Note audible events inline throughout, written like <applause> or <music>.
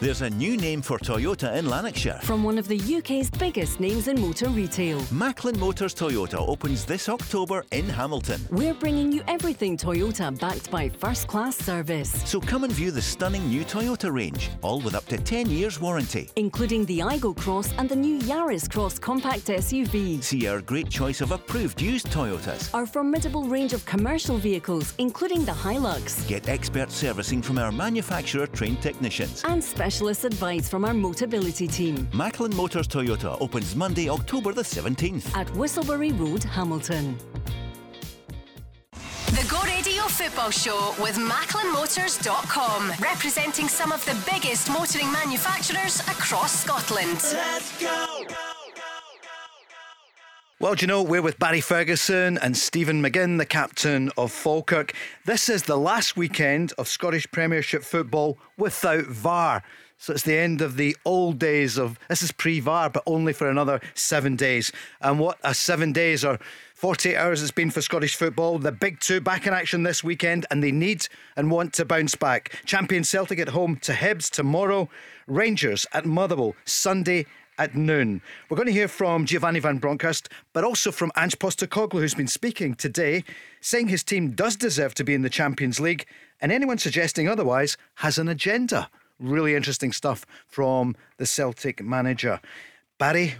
There's a new name for Toyota in Lanarkshire. From one of the UK's biggest names in motor retail. Macklin Motors Toyota opens this October in Hamilton. We're bringing you everything Toyota backed by first class service. So come and view the stunning new Toyota range, all with up to 10 years warranty. Including the Aygo Cross and the new Yaris Cross compact SUV. See our great choice of approved used Toyotas. Our formidable range of commercial vehicles, including the Hilux. Get expert servicing from our manufacturer trained technicians. And specialist advice from our Motability team. Macklin Motors Toyota opens Monday, October the 17th. At Whistleberry Road, Hamilton. The Go Radio Football Show with MacklinMotors.com, representing some of the biggest motoring manufacturers across Scotland. Let's go! Well, do you know, we're with Barry Ferguson and Stephen McGinn, the captain of Falkirk. This is the last weekend of Scottish Premiership football without VAR. So it's the end of the old days of this is pre VAR, but only for another seven days. And what a seven days or 48 hours it's been for Scottish football. The big two back in action this weekend, and they need and want to bounce back. Champion Celtic at home to Hibs tomorrow, Rangers at Motherwell Sunday at noon. We're going to hear from Giovanni Van Bronckhorst, but also from Ange Postecoglou, who's been speaking today, saying his team does deserve to be in the Champions League, and anyone suggesting otherwise has an agenda. Really interesting stuff from the Celtic manager. Barry,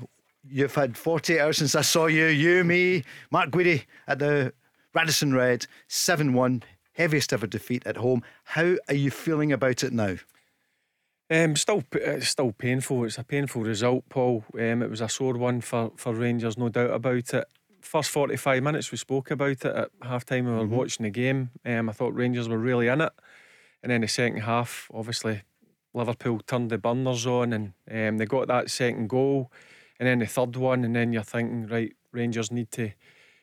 you've had 48 hours since I saw you. You, me, Mark Guidi at the Radisson Red, 7 1, heaviest ever defeat at home. How are you feeling about it now? Um, still, it's still painful. It's a painful result, Paul. Um, it was a sore one for, for Rangers, no doubt about it. First 45 minutes, we spoke about it at half time. We were mm-hmm. watching the game. Um, I thought Rangers were really in it. And then the second half, obviously, Liverpool turned the burners on and um, they got that second goal. And then the third one, and then you're thinking, right, Rangers need to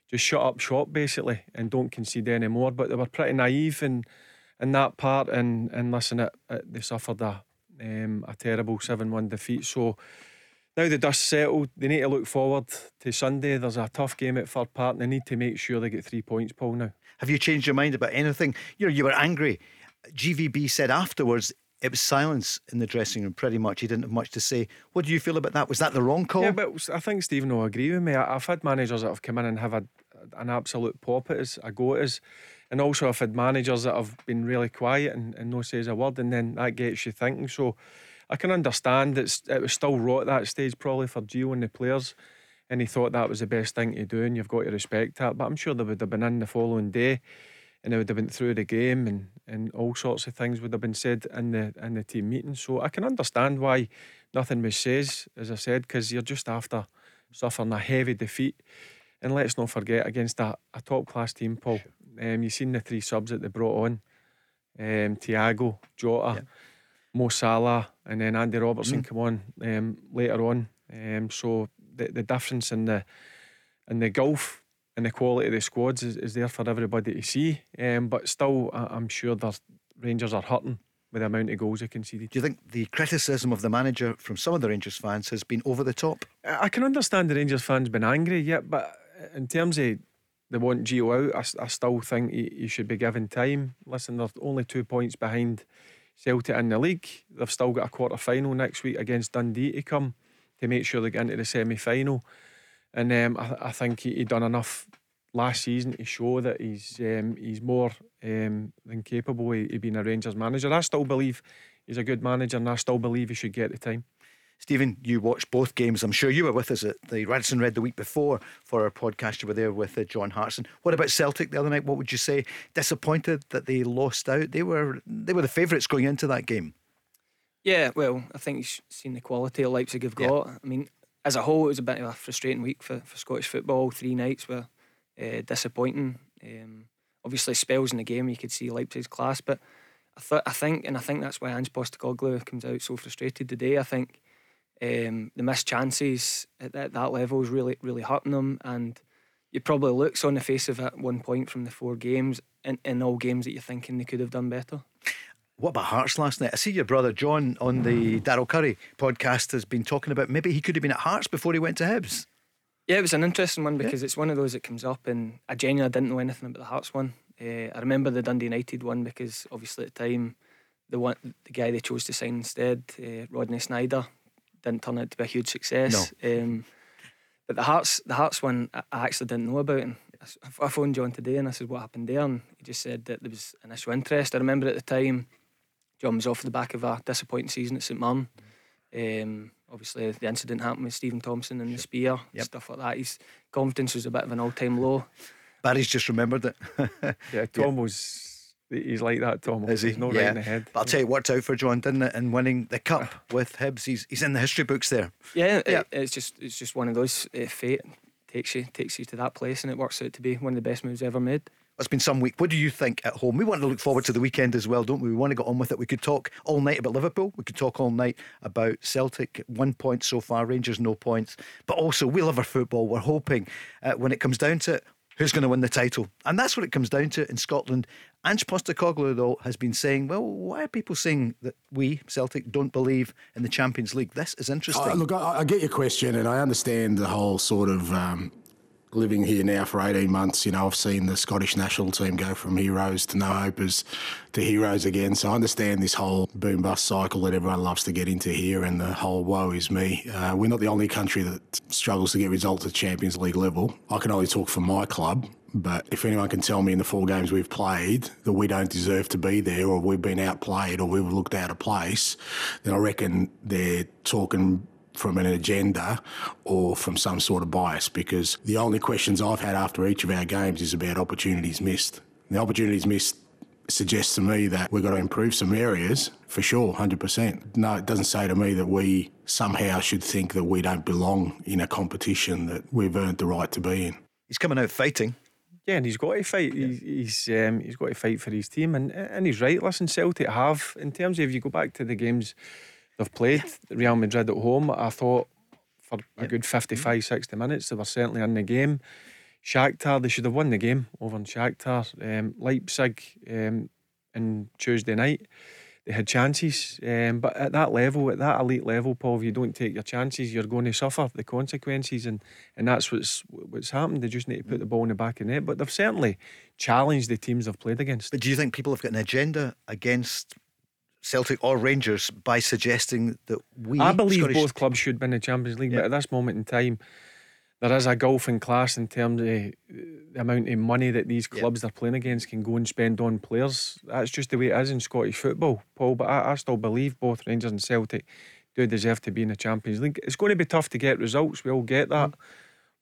just shut up shop basically and don't concede anymore. But they were pretty naive in in that part, and and listen, it, it, they suffered a um, a terrible seven one defeat. So now the dust settled, they need to look forward to Sunday. There's a tough game at Fir Park. They need to make sure they get three points, Paul. Now, have you changed your mind about anything? You know, you were angry. GVB said afterwards it was silence in the dressing room pretty much. He didn't have much to say. What do you feel about that? Was that the wrong call? Yeah, but I think Stephen will agree with me. I've had managers that have come in and have a, an absolute pop at us, a go at us. And also I've had managers that have been really quiet and, and no says a word and then that gets you thinking. So I can understand it's it was still raw at that stage probably for Gio and the players and he thought that was the best thing to do and you've got to respect that. But I'm sure they would have been in the following day and they would have been through the game and, and all sorts of things would have been said in the in the team meeting. So I can understand why nothing was said, as I said, because you're just after suffering a heavy defeat. And let's not forget against a, a top class team, Paul. Um, you've seen the three subs that they brought on. Um, Thiago, Jota, yeah. Mo Salah, and then Andy Robertson mm. come on um, later on. Um, so the, the difference in the in the golf and the quality of the squads is, is there for everybody to see. Um, but still, I'm sure the Rangers are hurting with the amount of goals they conceded. Do you think the criticism of the manager from some of the Rangers fans has been over the top? I can understand the Rangers fans been angry, yeah, but in terms of they want Gio out, I, I still think he, he, should be given time. Listen, they're only two points behind Celtic in the league. They've still got a quarter final next week against Dundee to come to make sure they get into the semi final. And um, I, I, think he, he done enough last season to show that he's um, he's more um, than capable of, of being a Rangers manager. I still believe he's a good manager, and I still believe he should get the time. Stephen, you watched both games. I'm sure you were with us at the Radisson Red the week before for our podcast. You were there with uh, John Hartson. What about Celtic the other night? What would you say? Disappointed that they lost out. They were they were the favourites going into that game. Yeah, well, I think you've seen the quality of Leipzig have got. Yeah. I mean, as a whole, it was a bit of a frustrating week for, for Scottish football. Three nights were uh, disappointing. Um, obviously, spells in the game you could see Leipzig's class, but I, th- I think, and I think that's why Ange Postecoglou comes out so frustrated today. I think um, the missed chances at, at that level is really, really hurting them. And it probably looks on the face of it one point from the four games in, in all games that you're thinking they could have done better. What about Hearts last night? I see your brother John on the Darrell Currie podcast has been talking about maybe he could have been at Hearts before he went to Hibs. Yeah, it was an interesting one because yeah. it's one of those that comes up, and I genuinely didn't know anything about the Hearts one. Uh, I remember the Dundee United one because obviously at the time the one the guy they chose to sign instead, uh, Rodney Sneijder, didn't turn out to be a huge success. No. Um, but the Hearts, the Hearts one, I actually didn't know about. And I phoned John today and I said, "What happened there?" And he just said that there was initial interest. I remember at the time, John was off the back of a disappointing season at St Mirren. Um, obviously, the incident happened with Stephen Thompson and the spear, yep. stuff like that. His confidence was a bit of an all-time low. Barry's just remembered it. yeah, <laughs> Tom yeah. was He's like that, Tom. Is he? He's not yeah. right in the head. But I'll tell you, it worked out for John, didn't it? In winning the cup with Hibs, he's he's in the history books there. Yeah, yeah. It, it's just it's just one of those uh, fate takes you takes you to that place, and it works out to be one of the best moves ever made. It's been some week. What do you think at home? We want to look forward to the weekend as well, don't we? We want to get on with it. We could talk all night about Liverpool. We could talk all night about Celtic. One point so far, Rangers no points. But also, we love our football. We're hoping uh, when it comes down to it, who's going to win the title. And that's what it comes down to in Scotland. Ange Postecoglou, though, has been saying, well, why are people saying that we, Celtic, don't believe in the Champions League? This is interesting. Uh, look, I, I, get your question, and I understand the whole sort of. Um, living here now for 18 months, you know, I've seen the Scottish national team go from heroes to no hopers to heroes again. So I understand this whole boom bust cycle that everyone loves to get into here and the whole woe is me. Uh, we're not the only country that struggles to get results at Champions League level. I can only talk for my club. But if anyone can tell me in the four games we've played that we don't deserve to be there, or we've been outplayed, or we've looked out of place, then I reckon they're talking from an agenda or from some sort of bias because the only questions I've had after each of our games is about opportunities missed. The opportunities missed suggests to me that we've got to improve some areas for sure, 100%. No, it doesn't say to me that we somehow should think that we don't belong in a competition that we've earned the right to be in. He's coming out fighting. Yeah, and he's got to fight. Yeah. He's um, he's got to fight for his team, and and he's right. Listen, Celtic have in terms of if you go back to the games they've played Real Madrid at home. I thought for a good 55, 60 minutes, they were certainly in the game. Shakhtar, they should have won the game over in Shakhtar. Um, Leipzig um, on Tuesday night, they had chances. Um, but at that level, at that elite level, Paul, if you don't take your chances, you're going to suffer the consequences. And, and that's what's what's happened. They just need to put the ball in the back of the net. But they've certainly challenged the teams they've played against. But do you think people have got an agenda against Celtic or Rangers by suggesting that we. I believe Scottish... both clubs should win the Champions League, yeah. but at this moment in time, there is a golfing class in terms of the amount of money that these clubs yeah. they're playing against can go and spend on players. That's just the way it is in Scottish football, Paul. But I, I still believe both Rangers and Celtic do deserve to be in the Champions League. It's going to be tough to get results. We all get that. Mm.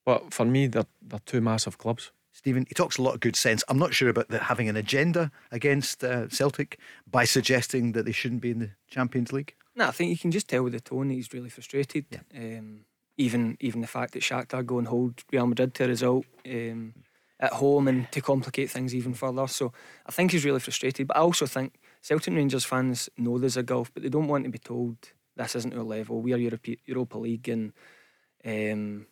But for me, they're, they're two massive clubs. Stephen, he talks a lot of good sense. I'm not sure about the, having an agenda against uh, Celtic by suggesting that they shouldn't be in the Champions League. No, I think you can just tell with the tone he's really frustrated. Yeah. Um, even even the fact that Shakhtar go and hold Real Madrid to a result um, at home and to complicate things even further. So I think he's really frustrated. But I also think Celtic Rangers fans know there's a gulf, but they don't want to be told this isn't our level. We are Europe, Europa League and. Um,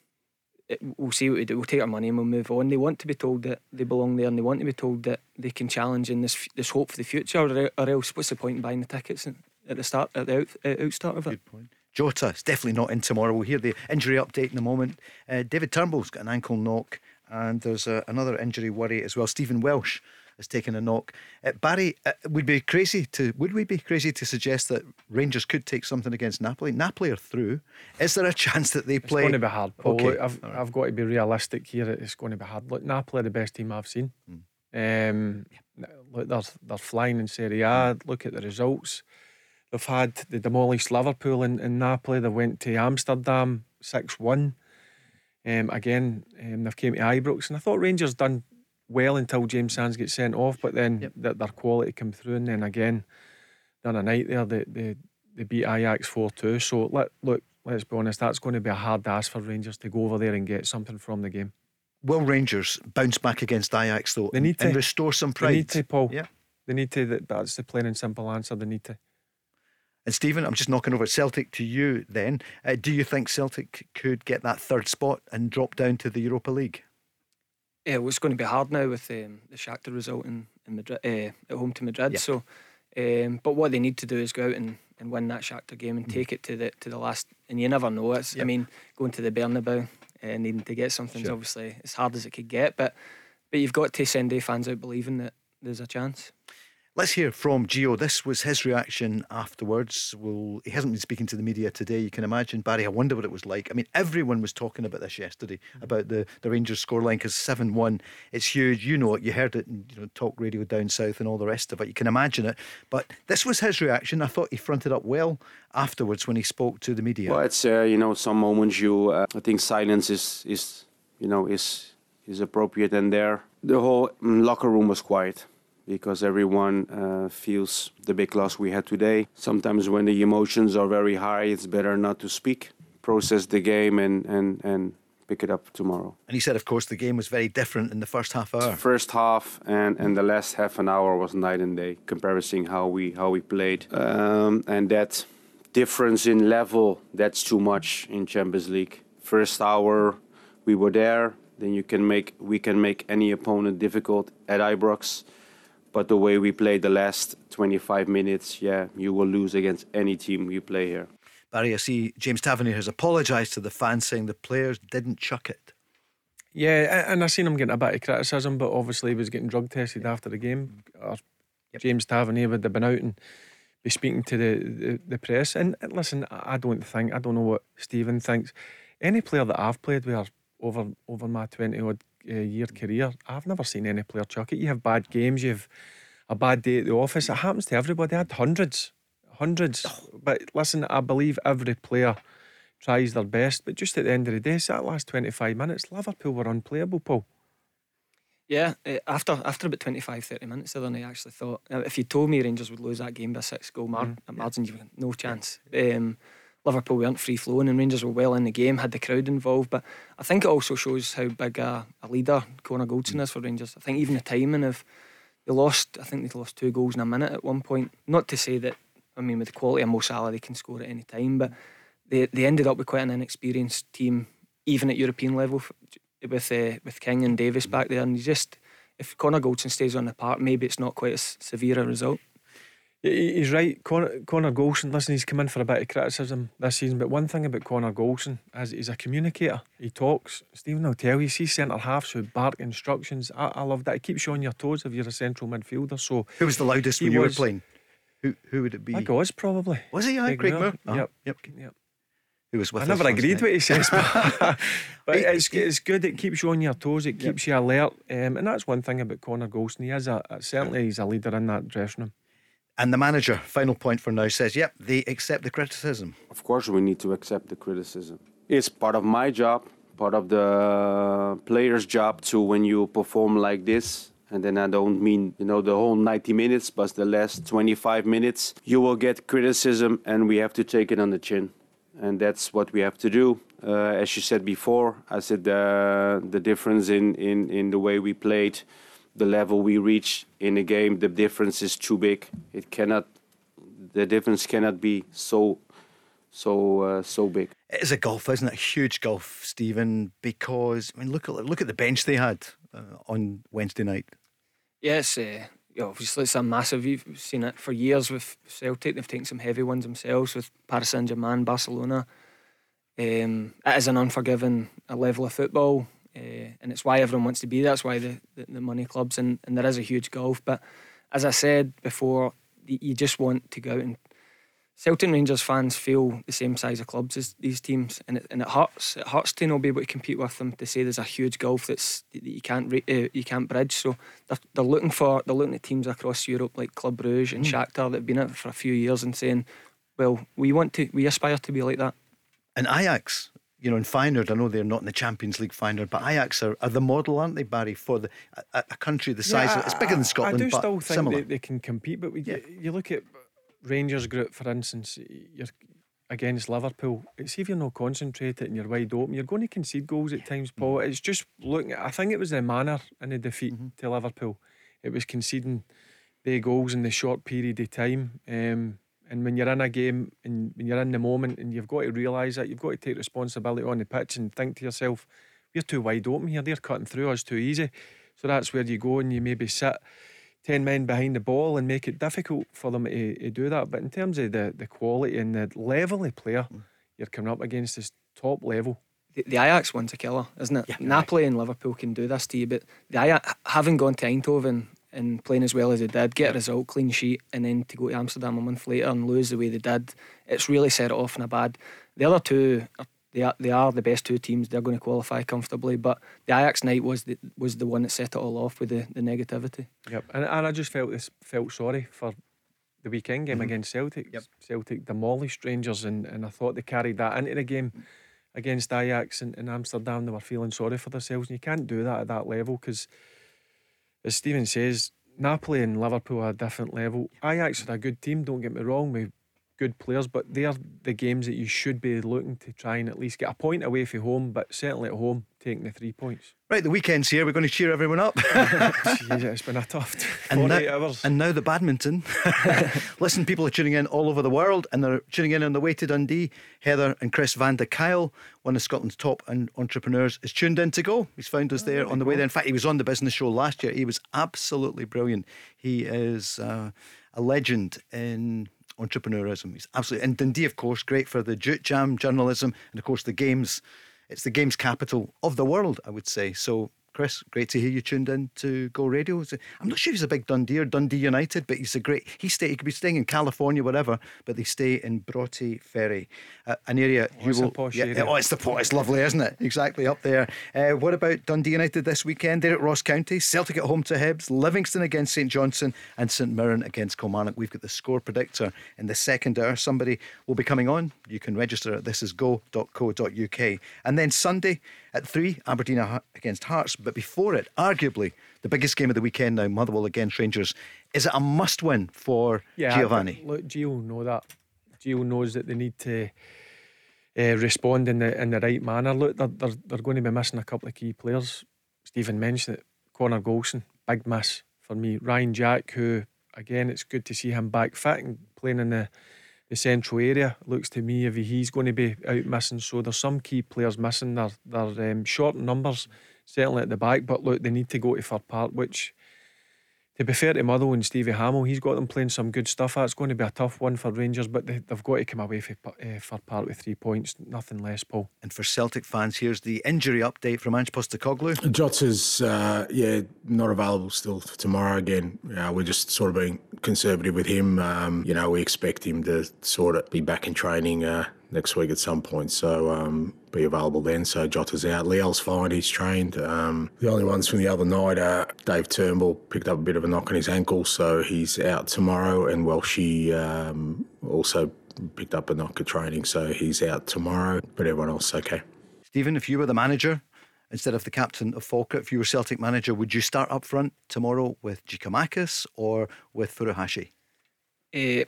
we'll see what we do. We'll take our money and we'll move on. They want to be told that they belong there, and they want to be told that they can challenge in this this hope for the future. Or, or else, what's the point in buying the tickets at the start at the out, uh, of it? Good point. Jota is definitely not in tomorrow. We'll hear the injury update in a moment. Uh, David Turnbull's got an ankle knock, and there's uh, another injury worry as well. Stephen Welsh has taken a knock. Uh, Barry, uh, would be crazy to would we be crazy to suggest that Rangers could take something against Napoli? Napoli are through. Is there a <laughs> chance that they play? It's going to be hard. Paul. Okay. Look, I've, right. I've got to be realistic here. It's going to be hard. Look, Napoli are the best team I've seen. Mm. Um, look, they're they're flying in Serie A. Look at the results. They've had the demolished Liverpool in, in Napoli. They went to Amsterdam six one. Um, again, um, they've came to Ibrox, and I thought Rangers done well until James Sands gets sent off, but then yep. their, their quality come through, and then again, the other night there, they, they, they beat Ajax 4 2. So, let, look, let's be honest, that's going to be a hard ask for Rangers to go over there and get something from the game. Will Rangers bounce back against Ajax, though, they need and, to. restore some pride? They need to, Paul. Yeah. They need to. That's the plain and simple answer. They need to. And Stephen, I'm just knocking over Celtic to you then. Uh, do you think Celtic could get that third spot and drop down to the Europa League? Yeah, it's going to be hard now with um, the Shakhtar result in, in Madrid, uh, at home to Madrid. Yeah. So, um, but what they need to do is go out and, and win that Shakhtar game and mm. take it to the to the last. And you never know. It's yep. I mean, going to the Bernabeu and uh, needing to get something sure. obviously as hard as it could get. But but you've got to send a fans out believing that there's a chance. Let's hear from Gio. This was his reaction afterwards. Well, he hasn't been speaking to the media today. You can imagine, Barry. I wonder what it was like. I mean, everyone was talking about this yesterday mm-hmm. about the, the Rangers scoreline because seven one. It's huge. You know it. You heard it in you know talk radio down south and all the rest of it. You can imagine it. But this was his reaction. I thought he fronted up well afterwards when he spoke to the media. Well, it's uh, you know some moments you uh, I think silence is is you know is is appropriate and there the whole mm, locker room was quiet because everyone uh, feels the big loss we had today. Sometimes when the emotions are very high, it's better not to speak, process the game, and, and, and pick it up tomorrow. And he said, of course, the game was very different in the first half hour. First half and, and the last half an hour was night and day, comparing how we how we played, um, and that difference in level that's too much in Champions League. First hour, we were there. Then you can make we can make any opponent difficult at Ibrox but the way we played the last 25 minutes, yeah, you will lose against any team you play here. Barry, I see James Tavernier has apologised to the fans saying the players didn't chuck it. Yeah, and I seen him getting a bit of criticism, but obviously he was getting drug tested after the game. Or yep. James Tavernier would have been out and be speaking to the, the, the press. And uh, listen, I don't think, I don't know what Stephen thinks. Any player that I've played with over over my 20 odd uh, year career, I've never seen any player chuck it. You have bad games, you have a bad day at the office. It happens to everybody. I had hundreds, hundreds. But listen, I believe every player tries their best. But just at the end of the day, so that last 25 minutes, Liverpool were unplayable, Paul. Yeah, uh, after after about 25, 30 minutes the other night, I actually thought, if you told me Rangers would lose that game by six goal margin, mm. margin, you no chance. Um, Liverpool weren't free flowing and Rangers were well in the game, had the crowd involved. But I think it also shows how big a, a leader Connor Goldson is for Rangers. I think even the timing of they lost, I think they lost two goals in a minute at one point. Not to say that, I mean, with the quality of Mo Salah, they can score at any time, but they they ended up with quite an inexperienced team, even at European level, with uh, with King and Davis back there. And you just, if Connor Goldson stays on the park, maybe it's not quite as severe a result. He's right. Connor, Connor Goldson, listen, he's come in for a bit of criticism this season, but one thing about Connor Goldson is he's a communicator. He talks. Stephen will tell you, he centre halves who bark instructions. I, I love that. It keeps you on your toes if you're a central midfielder. So Who was the loudest when you were playing? Who who would it be? I was probably. Was he? Yeah, Craig Moore. Oh, yep. Yep. Yep. Who was with I never agreed with what he says, but, <laughs> but it's, it's good. It keeps you on your toes. It keeps yep. you alert, um, and that's one thing about Connor Goldson. He is a certainly he's a leader in that dressing room. And the manager, final point for now, says, yep, they accept the criticism. Of course, we need to accept the criticism. It's part of my job, part of the player's job too, when you perform like this. And then I don't mean, you know, the whole 90 minutes, but the last 25 minutes, you will get criticism and we have to take it on the chin. And that's what we have to do. Uh, as you said before, I said uh, the difference in, in, in the way we played the level we reach in a game, the difference is too big. It cannot, the difference cannot be so, so, uh, so big. It is a gulf, isn't it? A huge gulf, Stephen. Because I mean, look at look at the bench they had uh, on Wednesday night. Yes, uh, obviously it's a massive. You've seen it for years with Celtic. They've taken some heavy ones themselves with Paris Saint Germain, Barcelona. Um, it is an unforgiving level of football. Uh, and it's why everyone wants to be there. That's why the, the, the, money clubs and, and there is a huge gulf. But as I said before, you just want to go out and Celtic Rangers fans feel the same size of clubs as these teams, and it, and it hurts. It hurts to not be able to compete with them. To say there's a huge gulf that's that you can't uh, you can't bridge. So they're, they're looking for they're looking at teams across Europe like Club Brugge and mm. Shakhtar that have been at it for a few years and saying, well, we want to we aspire to be like that. And Ajax, you know, in Feyenoord, I know they're not in the Champions League Feyenoord, but Ajax are, are the model, aren't they, Barry, for the a, a country the size yeah, of it's bigger than Scotland. I do but still think. They, they, can compete, but we, yeah. you, you, look at Rangers group, for instance, you're against Liverpool. It's if you're not concentrated and you're wide open, you're going to concede goals at times, Paul. Mm. It's just looking. I think it was the manner in the defeat mm-hmm. to Liverpool. It was conceding the goals in the short period of time. Um, and when you're in a game and when you're in the moment and you've got to realise that, you've got to take responsibility on the pitch and think to yourself, we're too wide open here. They're cutting through us too easy. So that's where you go and you maybe sit 10 men behind the ball and make it difficult for them to, to do that. But in terms of the, the quality and the level of player mm. you're coming up against this top level. The, the Ajax one's a killer, isn't it? Yeah, Napoli right. and Liverpool can do this to you, but the Ajax, having gone to Eindhoven and playing as well as they did, get a result, clean sheet, and then to go to Amsterdam a month later and lose the way they did, it's really set it off in a bad. The other two, are, they are, they are the best two teams. They're going to qualify comfortably, but the Ajax night was the was the one that set it all off with the, the negativity. Yep, and, and I just felt this felt sorry for the weekend game mm-hmm. against Celtic. Yep. Celtic demolished Rangers, and, and I thought they carried that into the game against Ajax in, in Amsterdam. They were feeling sorry for themselves, and you can't do that at that level because, as Stephen says, Napoli and Liverpool are a different level. Ajax are a good team, don't get me wrong, with good players, but they're the games that you should be looking to try and at least get a point away from home, but certainly at home, taking the three points. Right, the weekend's here. We're going to cheer everyone up. Jeez, <laughs> <laughs> it's been a tough 48 now, hours. And now the badminton. <laughs> Listen, people are tuning in all over the world and they're tuning in on the way to Dundee. Heather and Chris van der Kuyl, one of Scotland's top entrepreneurs, is tuned in to go. He's found us oh, there on the way there. In fact, he was on the business show last year. He was absolutely brilliant. He is uh, a legend in entrepreneurism. He's absolutely and Dundee, of course, great for the Jam journalism and of course the games. It's the games capital of the world, I would say. So Chris, great to hear you tuned in to Go Radio. I'm not sure he's a big Dundee or Dundee United, but he's a great. He stay. He could be staying in California, whatever, but they stay in Broughty Ferry, uh, an area oh, you will. Yeah, area. Oh, it's the It's lovely, isn't it? Exactly up there. Uh, what about Dundee United this weekend? They're at Ross County. Celtic at home to Hibs. Livingston against St Johnstone and St Mirren against Kilmarnock. We've got the score predictor in the second hour. Somebody will be coming on. You can register at thisisgo.co.uk. And then Sunday at three, Aberdeen against Hearts. But before it, arguably the biggest game of the weekend now, Motherwell against Rangers. Is it a must win for yeah, Giovanni? Look, Gio know that. Gio knows that they need to uh, respond in the in the right manner. Look, they're, they're, they're going to be missing a couple of key players. Stephen mentioned it. Connor Goldson, big miss for me. Ryan Jack, who again, it's good to see him back fit and playing in the the central area. Looks to me if he's going to be out missing. So there's some key players missing. They're, they're um, short numbers, certainly at the back. But look, they need to go to Fir Park, which to be fair to Motherwell and Stevie Hammell, he's got them playing some good stuff. That's going to be a tough one for Rangers, but they, have got to come away for, uh, Fir Park with three points, nothing less, Paul. And for Celtic fans, here's the injury update from Ange Postecoglou. Jota's, uh, yeah, not available still for tomorrow again. Uh, we're just sort of being conservative with him. Um, you know, we expect him to sort of be back in training uh, next week at some point. So um, be available then. So Jota's out. Leal's fine. He's trained. Um, the only ones from the other night are Dave Turnbull picked up a bit of a knock on his ankle, so he's out tomorrow. And Welshie um, also picked up a knock at training, so he's out tomorrow. But everyone else okay. Stephen, if you were the manager instead of the captain of Falkirk, if you were Celtic manager, would you start up front tomorrow with Giakoumakis or with Furuhashi? Uh,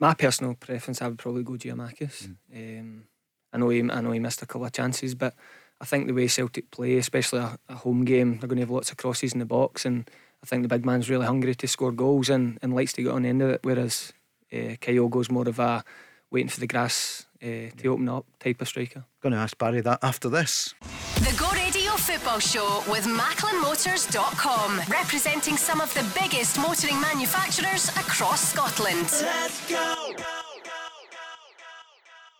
my personal preference, I would probably go Giakoumakis. Mm. Um, I know he, I know he missed a couple of chances, but I think the way Celtic play, especially a, a, home game, they're going to have lots of crosses in the box, and I think the big man's really hungry to score goals and, and likes to get on the end of it. Whereas uh, Kyogo's more of a waiting for the grass uh, to open up type of striker. Going to ask Barry that after this. The Go Radio Football Show with MacklinMotors.com, representing some of the biggest motoring manufacturers across Scotland. Let's go!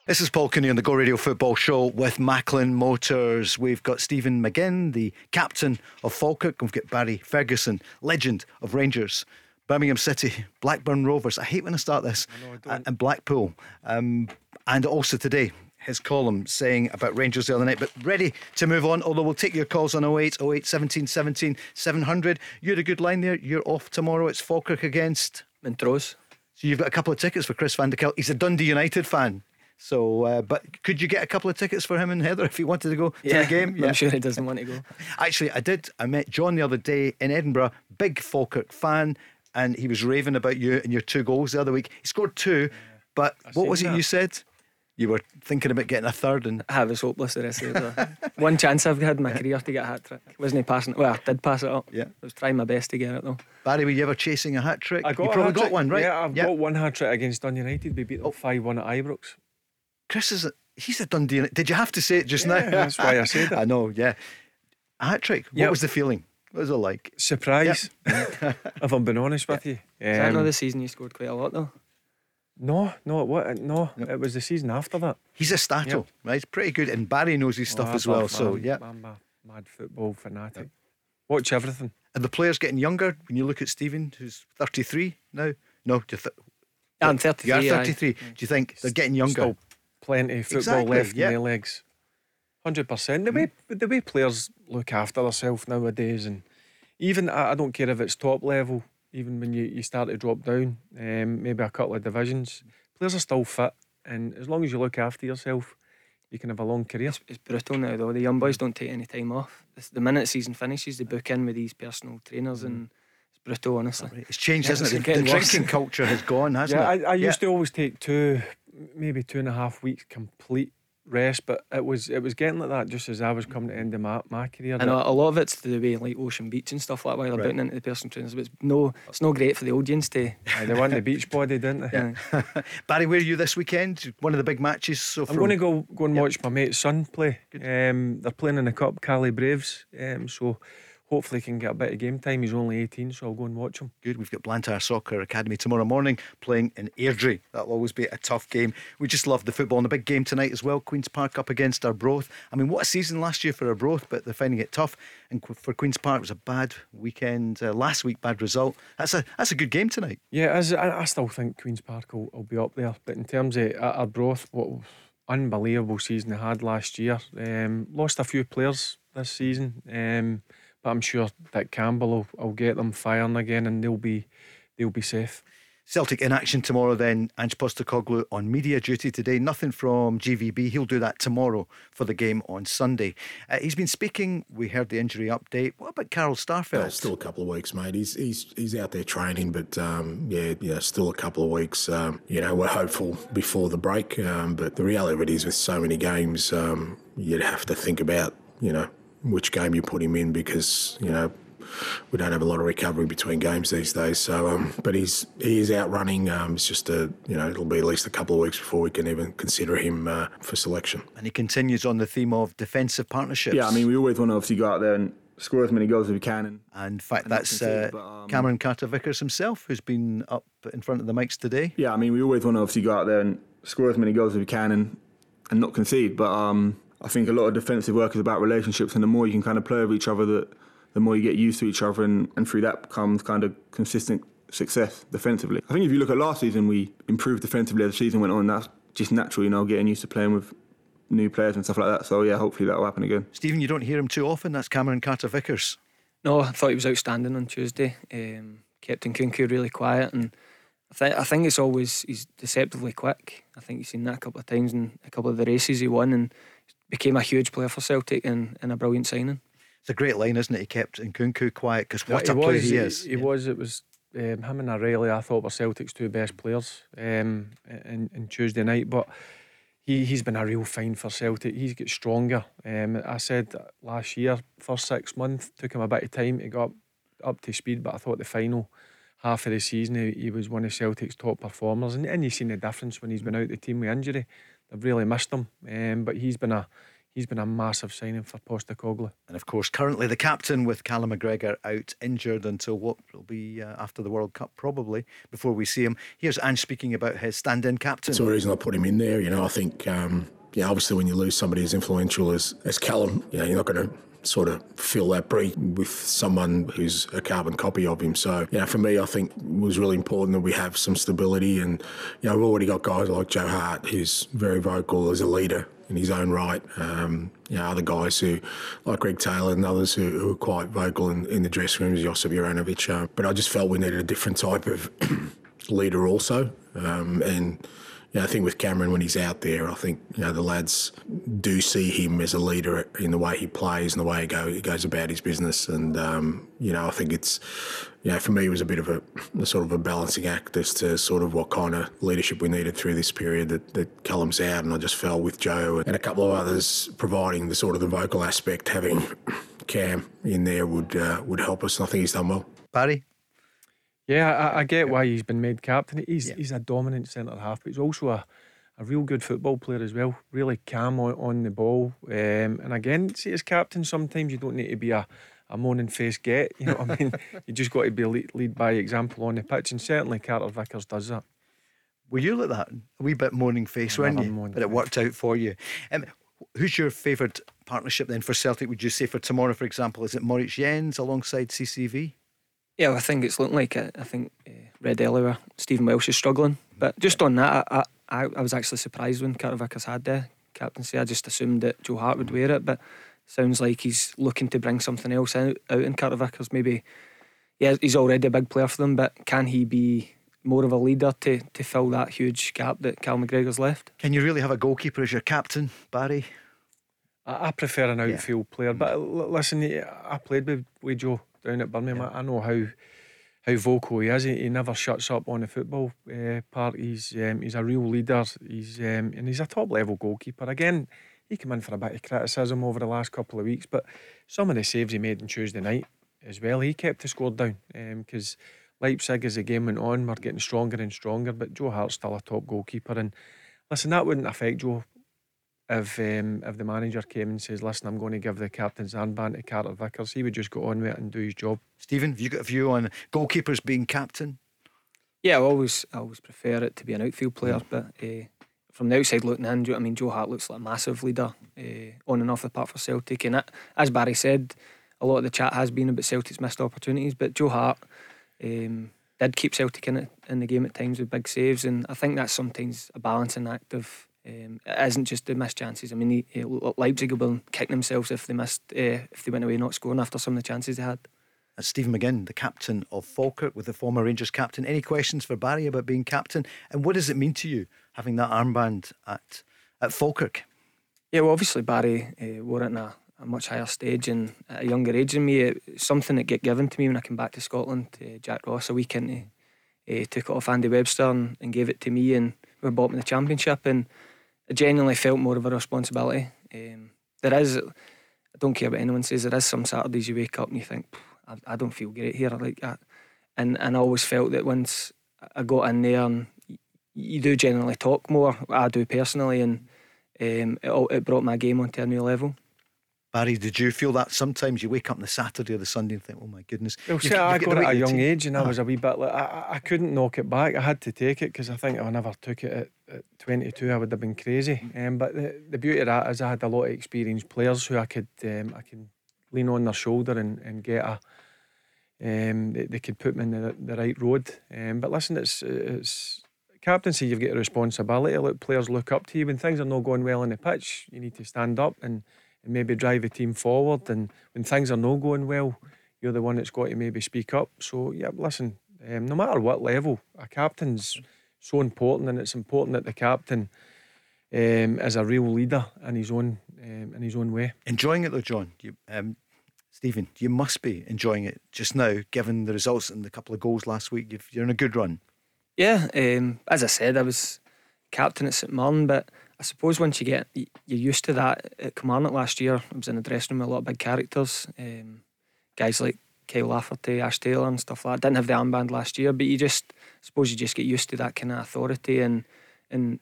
This is Paul Cooney on the Go Radio Football Show with Macklin Motors. We've got Stephen McGinn, the captain of Falkirk. We've got Barry Ferguson, legend of Rangers, Birmingham City, Blackburn Rovers. I hate when I start this, I know, I and Blackpool. Um, and also today, his column saying about Rangers the other night, but ready to move on. Although we'll take your calls on 08 08 17 17 700. You had a good line there. You're off tomorrow. It's Falkirk against Montrose. So you've got a couple of tickets for Chris van der Kuyl. He's a Dundee United fan. So, uh, but could you get a couple of tickets for him and Heather if he wanted to go yeah, to the game? <laughs> Yeah, I'm sure he doesn't want to go. <laughs> Actually, I did. I met John the other day in Edinburgh, big Falkirk fan, and he was raving about you and your two goals the other week. He scored two, but I what was it you said? You were thinking about getting a third, and I was hopeless the rest of the day. One chance I've had in my career to get a hat trick. Wasn't he passing? it? Well, I did pass it up. Yeah, I was trying my best to get it though. Barry, were you ever chasing a hat trick? I got you probably got one, right? Yeah, I've got one hat trick against Dun United. We beat them oh. five one at Ibrox. Chris is a, he's a Dundee. Did you have to say it just yeah, now? That's why I said <laughs> it. I know. Yeah, a hat trick. What yep. was the feeling? What was it like? Surprise. Yep. <laughs> if I'm being honest with you. Um, Is that another season you scored quite a lot though? No, no, what? No, yep. it was the season after that. He's a stato, yep. right? He's pretty good, and Barry knows his oh, stuff oh, as well. so yeah, I'm a mad football fanatic. Watch everything. And the players getting younger when you look at Stephen, who's 33 now? No, do you th- I'm 33. you are aye. 33. Do you think they're getting younger? Still plenty of football Exactly, left yeah. in their legs. Hundred percent. The hmm. way the way players look after themselves nowadays, and even I, I don't care if it's top level. Even when you, you start to drop down, um, maybe a couple of divisions, players are still fit, and as long as you look after yourself, you can have a long career. It's, it's brutal now, though. The young boys don't take any time off. It's the minute season finishes, they book in with these personal trainers, and it's brutal, honestly. It's changed, Yeah, hasn't it's it? The, the drinking culture has gone, hasn't yeah, it? I, I used to always take two, maybe two and a half weeks complete rest, but it was it was getting like that just as I was coming to the end of my, my career. And a, a lot of it's the way like Ocean Beach and stuff like that, while they're Right. booking into the personal trainers. But it's no, it's no great for the audience to. Aye, they want the beach body, didn't they? Yeah. <laughs> Barry, where are you this weekend? One of the big matches. So I'm going to go go and watch my mate's son play. Um, they're playing in the cup, Cali Braves. Um, so hopefully can get a bit of game time. He's only 18, so I'll go and watch him. Good. We've got Blantyre Soccer Academy tomorrow morning playing in Airdrie. That'll always be a tough game. We just love the football and the big game tonight as well. Queen's Park up against Arbroath. I mean, what a season last year for Arbroath, but they're finding it tough. And for Queen's Park, it was a bad weekend. Uh, last week, bad result. That's a that's a good game tonight. Yeah, as I, I still think Queen's Park will, will be up there. But in terms of uh, Arbroath, what unbelievable season they had last year. Um, lost a few players this season, um, but I'm sure that Campbell will, will get them firing again, and they'll be they'll be safe. Celtic in action tomorrow then. Ange Postecoglou on media duty today. Nothing from GVB. He'll do that tomorrow for the game on Sunday. Uh, he's been speaking. We heard the injury update. What about Carl Starfelt? Uh, still a couple of weeks, mate. He's he's he's out there training, but um, yeah, yeah, still a couple of weeks. Um, you know, we're hopeful before the break, um, but the reality of it is, with so many games, um, you'd have to think about you know which game you put him in because you know we don't have a lot of recovery between games these days. So, um, but he's he is out running. Um, it's just a you know it'll be at least a couple of weeks before we can even consider him uh, for selection. And he continues on the theme of defensive partnerships. Yeah, I mean, we always want to obviously go out there and score as many goals as we can. And And in fact, And that's uh, but, um, Cameron Carter Vickers himself who's been up in front of the mics today. yeah, I mean, we always want to obviously go out there and score as many goals as we can and, and not concede. But um, I think a lot of defensive work is about relationships, and the more you can kind of play with each other, the, the more you get used to each other, and, and through that comes kind of consistent success defensively. I think if you look at last season, we improved defensively as the season went on. That's just natural, you know, getting used to playing with new players and stuff like that. So yeah, hopefully that will happen again. Stephen, you don't hear him too often. That's Cameron Carter Vickers. No, I thought he was outstanding on Tuesday. Um, kept Nkunku really quiet, and I think I think it's always he's deceptively quick. I think you've seen that a couple of times in a couple of the races he won, and became a huge player for Celtic and, and a brilliant signing. It's a great line, isn't it? He kept Nkunku quiet because what Yeah, a he player he is. He, he was. It was um, him and O'Riley. I thought were Celtic's two best players um, in, in Tuesday night, but he he's been a real find for Celtic. He's got stronger. Um, I said last year, first six months took him a bit of time to get up up to speed, but I thought the final half of the season he, he was one of Celtic's top performers, and, and you've seen the difference when he's been out the team with injury. They've really missed him, um, but he's been a he's been a massive signing for Postecoglou. And of course, currently the captain with Callum McGregor out injured until what will be uh, after the World Cup, probably, before we see him. Here's Ange speaking about his stand in captain. That's the reason I put him in there. You know, I think, um, yeah, obviously when you lose somebody as influential as, as Callum, you know, you're not going to sort of fill that breach with someone who's a carbon copy of him. So, you know, for me, I think it was really important that we have some stability. And, you know, we've already got guys like Joe Hart, who's very vocal as a leader in his own right. Um, you know, other guys who, like Greg Taylor and others who, who are quite vocal in, in the dressing rooms, Josip Juranovic. Uh, but I just felt we needed a different type of <clears throat> leader also. Um, and, you know, I think with Cameron when he's out there, I think you know the lads do see him as a leader in the way he plays and the way he, go, he goes about his business. And um, you know, I think it's you know for me it was a bit of a, a sort of a balancing act as to sort of what kind of leadership we needed through this period that, that Callum's out, and I just fell with Joe and a couple of others providing the sort of the vocal aspect. Having Cam in there would uh, would help us. And I think he's done well. Barry? Yeah, I, I get why he's been made captain. He's he's a dominant centre half, but he's also a, a real good football player as well. Really calm on, on the ball. Um, and again, see, as captain, sometimes you don't need to be a, a moaning face get. You know what I mean? <laughs> you just got to be lead, lead by example on the pitch, and certainly Carter Vickers does that. Were you like that? A wee bit morning face, weren't you? But it worked out for you. Um, who's your favourite partnership then for Celtic? Would you say for tomorrow, for example, is it Moritz Jenz alongside CCV? Yeah, I think it's looking like it. I think uh, Red Elliott, Stephen Welsh is struggling. But just on that, I, I, I was actually surprised when Carter Vickers had the captaincy. I just assumed that Joe Hart would wear it, but sounds like he's looking to bring something else out, out in Carter Vickers. Maybe, yeah, he's already a big player for them, but can he be more of a leader to, to fill that huge gap that Cal McGregor's left? Can you really have a goalkeeper as your captain, Barry? I, I prefer an outfield yeah. player, but listen, I played with, with Joe down at Birmingham. Yeah. I know how how vocal he is. He, he never shuts up on the football uh, part. He's um, he's a real leader. He's um, and he's a top level goalkeeper. Again, he came in for a bit of criticism over the last couple of weeks, but some of the saves he made on Tuesday night as well, he kept the score down because. Um, Leipzig, as the game went on, were getting stronger and stronger, but Joe Hart's still a top goalkeeper. And listen, that wouldn't affect Joe if um, if the manager came and says, "Listen, I'm going to give the captain's armband to Carter Vickers," he would just go on with it and do his job. Stephen, have you got a view on goalkeepers being captain? Yeah, I always I always prefer it to be an outfield player, mm. but uh, from the outside looking in, I mean, Joe Hart looks like a massive leader uh, on and off the park for Celtic, and it, as Barry said, a lot of the chat has been about Celtic's missed opportunities, but Joe Hart. Um, did keep Celtic in it in the game at times with big saves, and I think that's sometimes a balancing act of um, it isn't just the missed chances. I mean, he, Leipzig will be kicking themselves if they missed, uh, if they went away not scoring after some of the chances they had. That's Stephen McGinn, the captain of Falkirk, with the former Rangers captain. Any questions for Barry about being captain? And what does it mean to you having that armband at at Falkirk? Yeah, well, obviously Barry uh, wore it in a, a, much higher stage and at a younger age than me. It's something that got given to me when I came back to Scotland. Uh, Jack Ross a week into uh, took it off Andy Webster and, and, gave it to me, and we bought me the championship and I genuinely felt more of a responsibility. Um, there is, I don't care what anyone says, there is some Saturdays you wake up and you think, I, I don't feel great here like that. And, and I always felt that once I got in there and you do generally talk more, I do personally, and um, it, it brought my game onto a new level. Barry, did you feel that sometimes you wake up on the Saturday or the Sunday and think, oh my goodness? Well, see, I got it at a young age and I was a wee bit like, I, I couldn't knock it back. I had to take it because I think if I never took it at, at 22, I would have been crazy. Um, but the, the beauty of that is I had a lot of experienced players who I could um, I can lean on their shoulder and, and get a, um, they, they could put me in the, the right road. Um, but listen, it's, it's captaincy, you've got a responsibility. Look, players look up to you when things are not going well on the pitch. You need to stand up and and maybe drive the team forward. And when things are not going well, you're the one that's got to maybe speak up. So yeah, listen, um, no matter what level, a captain's so important, and it's important that the captain um, is a real leader in his own um, in his own way. Enjoying it though, John. You, um, Stephen, you must be enjoying it just now, given the results and the couple of goals last week. you are in a good run. Yeah, um, as I said, I was captain at St Mirren, but I suppose once you get you're used to that at Kilmarnock last year, I was in the dressing room with a lot of big characters, um, guys like Kyle Lafferty, Ash Taylor, and stuff like that. I didn't have the armband last year, but you just I suppose you just get used to that kind of authority and and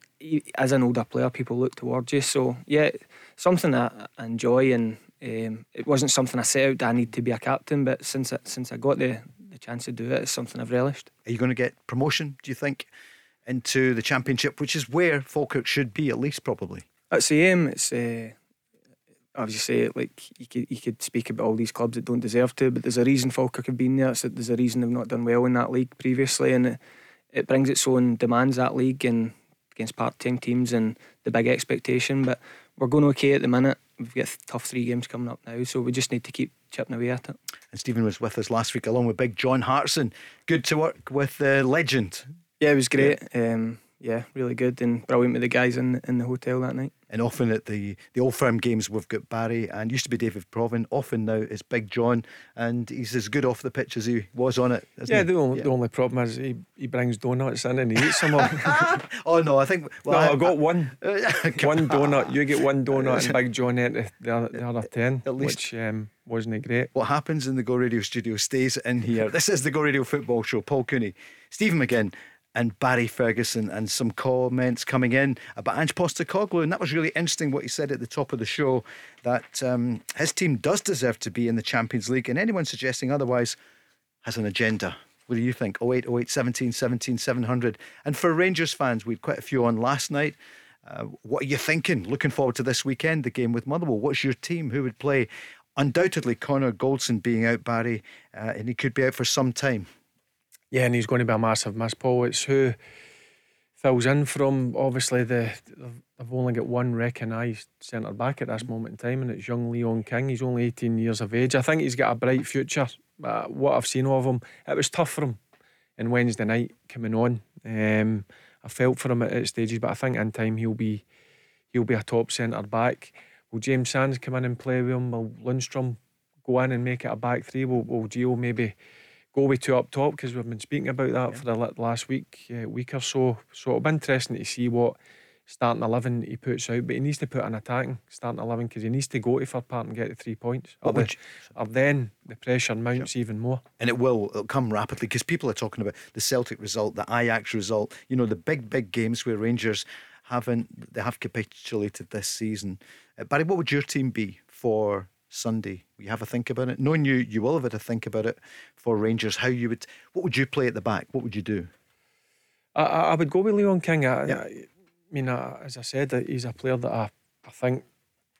as an older player, people look towards you. So yeah, something that I enjoy, and um, it wasn't something I set out that I need to be a captain, but since I, since I got the the chance to do it, it's something I've relished. Are you going to get promotion? Do you think? Into the championship, which is where Falkirk should be at least probably. That's the aim. It's uh, obviously like you could you could speak about all these clubs that don't deserve to, but there's a reason Falkirk have been there. It's there's a reason they've not done well in that league previously, and it, it brings its own demands that league and against part-time teams and the big expectation. But we're going okay at the minute. We've got tough three games coming up now, so we just need to keep chipping away at it. And Stephen was with us last week along with Big John Hartson. Good to work with the legend yeah, it was great. Um, yeah, really good and brilliant with the guys in in the hotel that night. And often at the the old firm games, we've got Barry and used to be David Provan. Often now it's Big John, and he's as good off the pitch as he was on it. yeah, the only, yeah. the only problem is he, he brings donuts in and he eats them all. <laughs> <laughs> oh no, I think well, no, I, I got one <laughs> one donut. You get one donut, and Big John ate the other, the other ten, at least, which um, wasn't it great. What happens in the Go Radio studio stays in here. this is the Go Radio Football Show. Paul Cooney, Stephen McGinn and Barry Ferguson and some comments coming in about Ange Postecoglou. And that was really interesting what he said at the top of the show that um, his team does deserve to be in the Champions League. And anyone suggesting otherwise has an agenda. What do you think? 08, 08, 17, 17, 700. And for Rangers fans, we had quite a few on last night. Uh, what are you thinking? Looking forward to this weekend, the game with Motherwell. What's your team? Who would play? Undoubtedly, Connor Goldson being out, Barry, uh, and he could be out for some time. Yeah, and he's going to be a massive miss, Paul. It's who fills in from. Obviously, the they've only got one recognised centre back at this moment in time, and it's young Leon King. He's only 18 years of age. I think he's got a bright future. Uh, what I've seen of him, it was tough for him in Wednesday night coming on. Um, I felt for him at, at stages, but I think in time he'll be he'll be a top centre back. Will James Sands come in and play with him? Will Lundstram go in and make it a back three? Will, will Gio maybe go with two up top? Because we've been speaking about that yeah. for the last week, uh, week or so. So it'll be interesting to see what starting 11 he puts out, but he needs to put an attacking starting 11 because he needs to go to Fir Park and get the three points. Or, the, or then the pressure mounts sure. even more. And it will, it'll come rapidly because people are talking about the Celtic result, the Ajax result, you know, the big, big games where Rangers haven't, they have capitulated this season. Uh, Barry, what would your team be for Sunday? You have a think about it. Knowing you, you will have had a think about it for Rangers. How you would, what would you play at the back? What would you do? I, I would go with Leon King. I, yeah. I mean, uh, as I said, he's a player that I, I think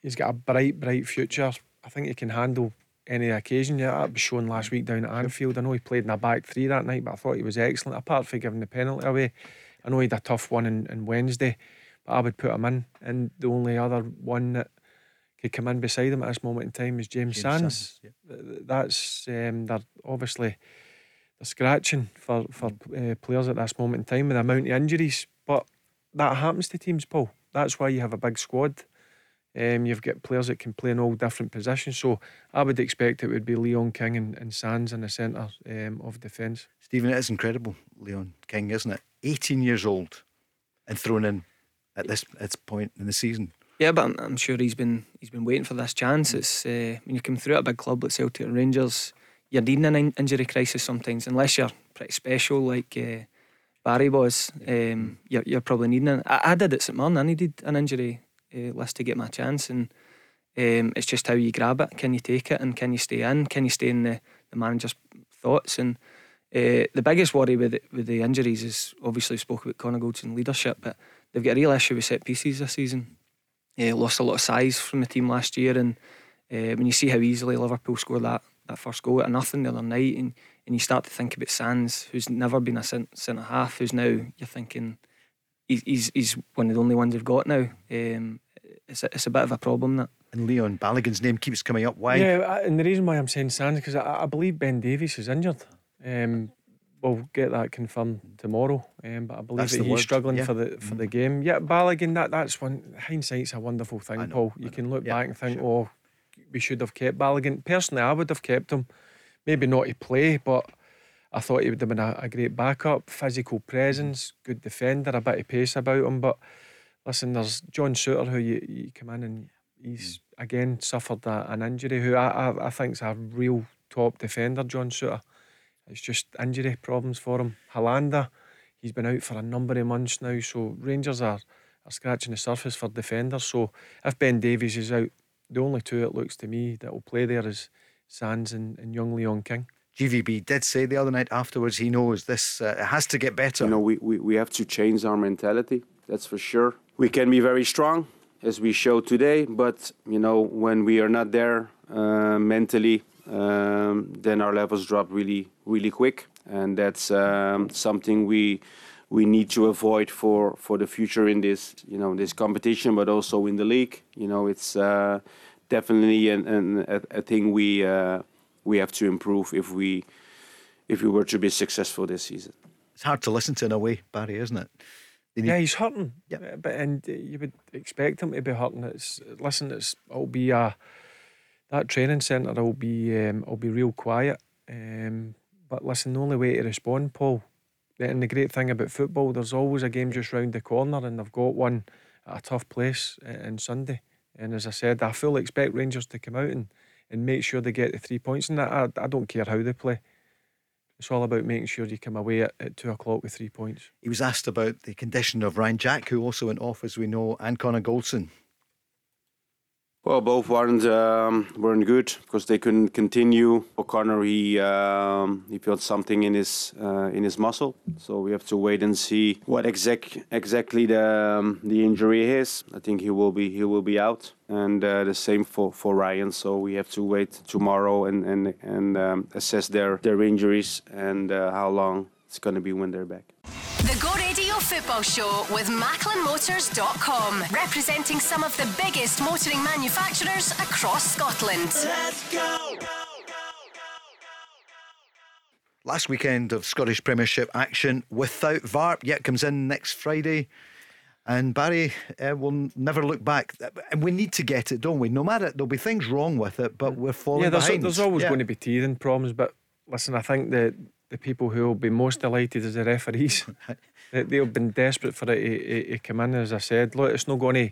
he's got a bright, bright future. I think he can handle any occasion. Yeah, that was shown last week down at Anfield. I know he played in a back three that night, but I thought he was excellent. Apart from giving the penalty away, I know he had a tough one in, in Wednesday, but I would put him in. And the only other one that could come in beside him at this moment in time is James, James Sands. Sands yeah. That's um, they're obviously they're scratching for for uh, players at this moment in time with the amount of injuries, but that happens to teams, Paul. That's why you have a big squad. Um, you've got players that can play in all different positions. So I would expect it would be Leon King and, and Sands in the centre um, of defence. Stephen, it is incredible, Leon King, isn't it? 18 years old and thrown in at this at this point in the season. Yeah, but I'm, I'm sure he's been he's been waiting for this chance. It's uh, when you come through at a big club like Celtic and Rangers, you're needing an in- injury crisis sometimes, unless you're pretty special like. Uh, Barry was, um, you're, you're, probably needing it. I, I, did at St Mirren. I needed an injury uh, list to get my chance, and um, it's just how you grab it. Can you take it, and can you stay in? Can you stay in the, the manager's thoughts? And uh, the biggest worry with the, with the injuries is obviously spoke about Connor Goldson leadership, but they've got a real issue with set pieces this season. Uh, lost a lot of size from the team last year, and uh, when you see how easily Liverpool scored that that first goal at nothing the other night, and and you start to think about Sands, who's never been a centre half, who's now you're thinking he's he's one of the only ones they've got now. Um, it's a, it's a bit of a problem that. And Leon Balogun's name keeps coming up. Why? Yeah, and the reason why I'm saying Sands because I, I, believe Ben Davies is injured. Um, we'll get that confirmed tomorrow. Um, but I believe that's that he's word. struggling yeah. for the for mm. the game. Yeah, Balogun. That that's one. Hindsight's a wonderful thing, Paul. You can look yeah, back and think, sure. oh, we should have kept Balogun. Personally, I would have kept him maybe not to play, but I thought he would have been a, a great backup, physical presence, good defender, a bit of pace about him. But listen, there's John Souttar who you, you come in and he's mm. again suffered a, an injury. Who I, I I think's a real top defender, John Souttar. It's just injury problems for him. Helander, he's been out for a number of months now. So Rangers are are scratching the surface for defenders. So if Ben Davies is out, the only two it looks to me that will play there is Sands and, and young Leon King. GVB did say the other night afterwards he knows this uh, has to get better. You know, we, we, we have to change our mentality, that's for sure. We can be very strong, as we showed today, but, you know, when we are not there uh, mentally, then our levels drop really, really quick. And that's um, something we we need to avoid for, for the future in this you know this competition, but also in the league. You know, it's uh, definitely an, an, a, a thing we uh, we have to improve if we if we were to be successful this season. It's hard to listen to in a way, Barry, isn't it? Need... Yeah, he's hurting. Yeah, but and you would expect him to be hurting. It's listen, it's it'll be a that training centre will be um, will be real quiet. Um, but listen, the only way to respond, Paul. And the great thing about football, there's always a game just round the corner, and they've got one at a tough place on Sunday. And as I said, I fully expect Rangers to come out and, and make sure they get the three points. And I, I don't care how they play. It's all about making sure you come away at, at two o'clock with three points. He was asked about the condition of Ryan Jack, who also went off, as we know, and Connor Goldson. Well, both weren't um, weren't good because they couldn't continue. O'Connor he um, he felt something in his uh, in his muscle, so we have to wait and see what exact exactly the um, the injury is. I think he will be he will be out, and uh, the same for, for Ryan. So we have to wait tomorrow and and and um, assess their their injuries and uh, how long it's going to be when they're back. The Go Radio Football Show with MacklinMotors.com, representing some of the biggest motoring manufacturers across Scotland. Let's go! Last weekend of Scottish Premiership action without VAR, yet comes in next Friday. And Barry uh, will never look back. And we need to get it, don't we? No matter, there'll be things wrong with it, but we're falling yeah, there's, behind. there's always yeah. going to be teething problems. But listen, I think that the people who will be most delighted is the referees. <laughs> they, they've been desperate for it to, to, come in. As I said, look, it's not going to.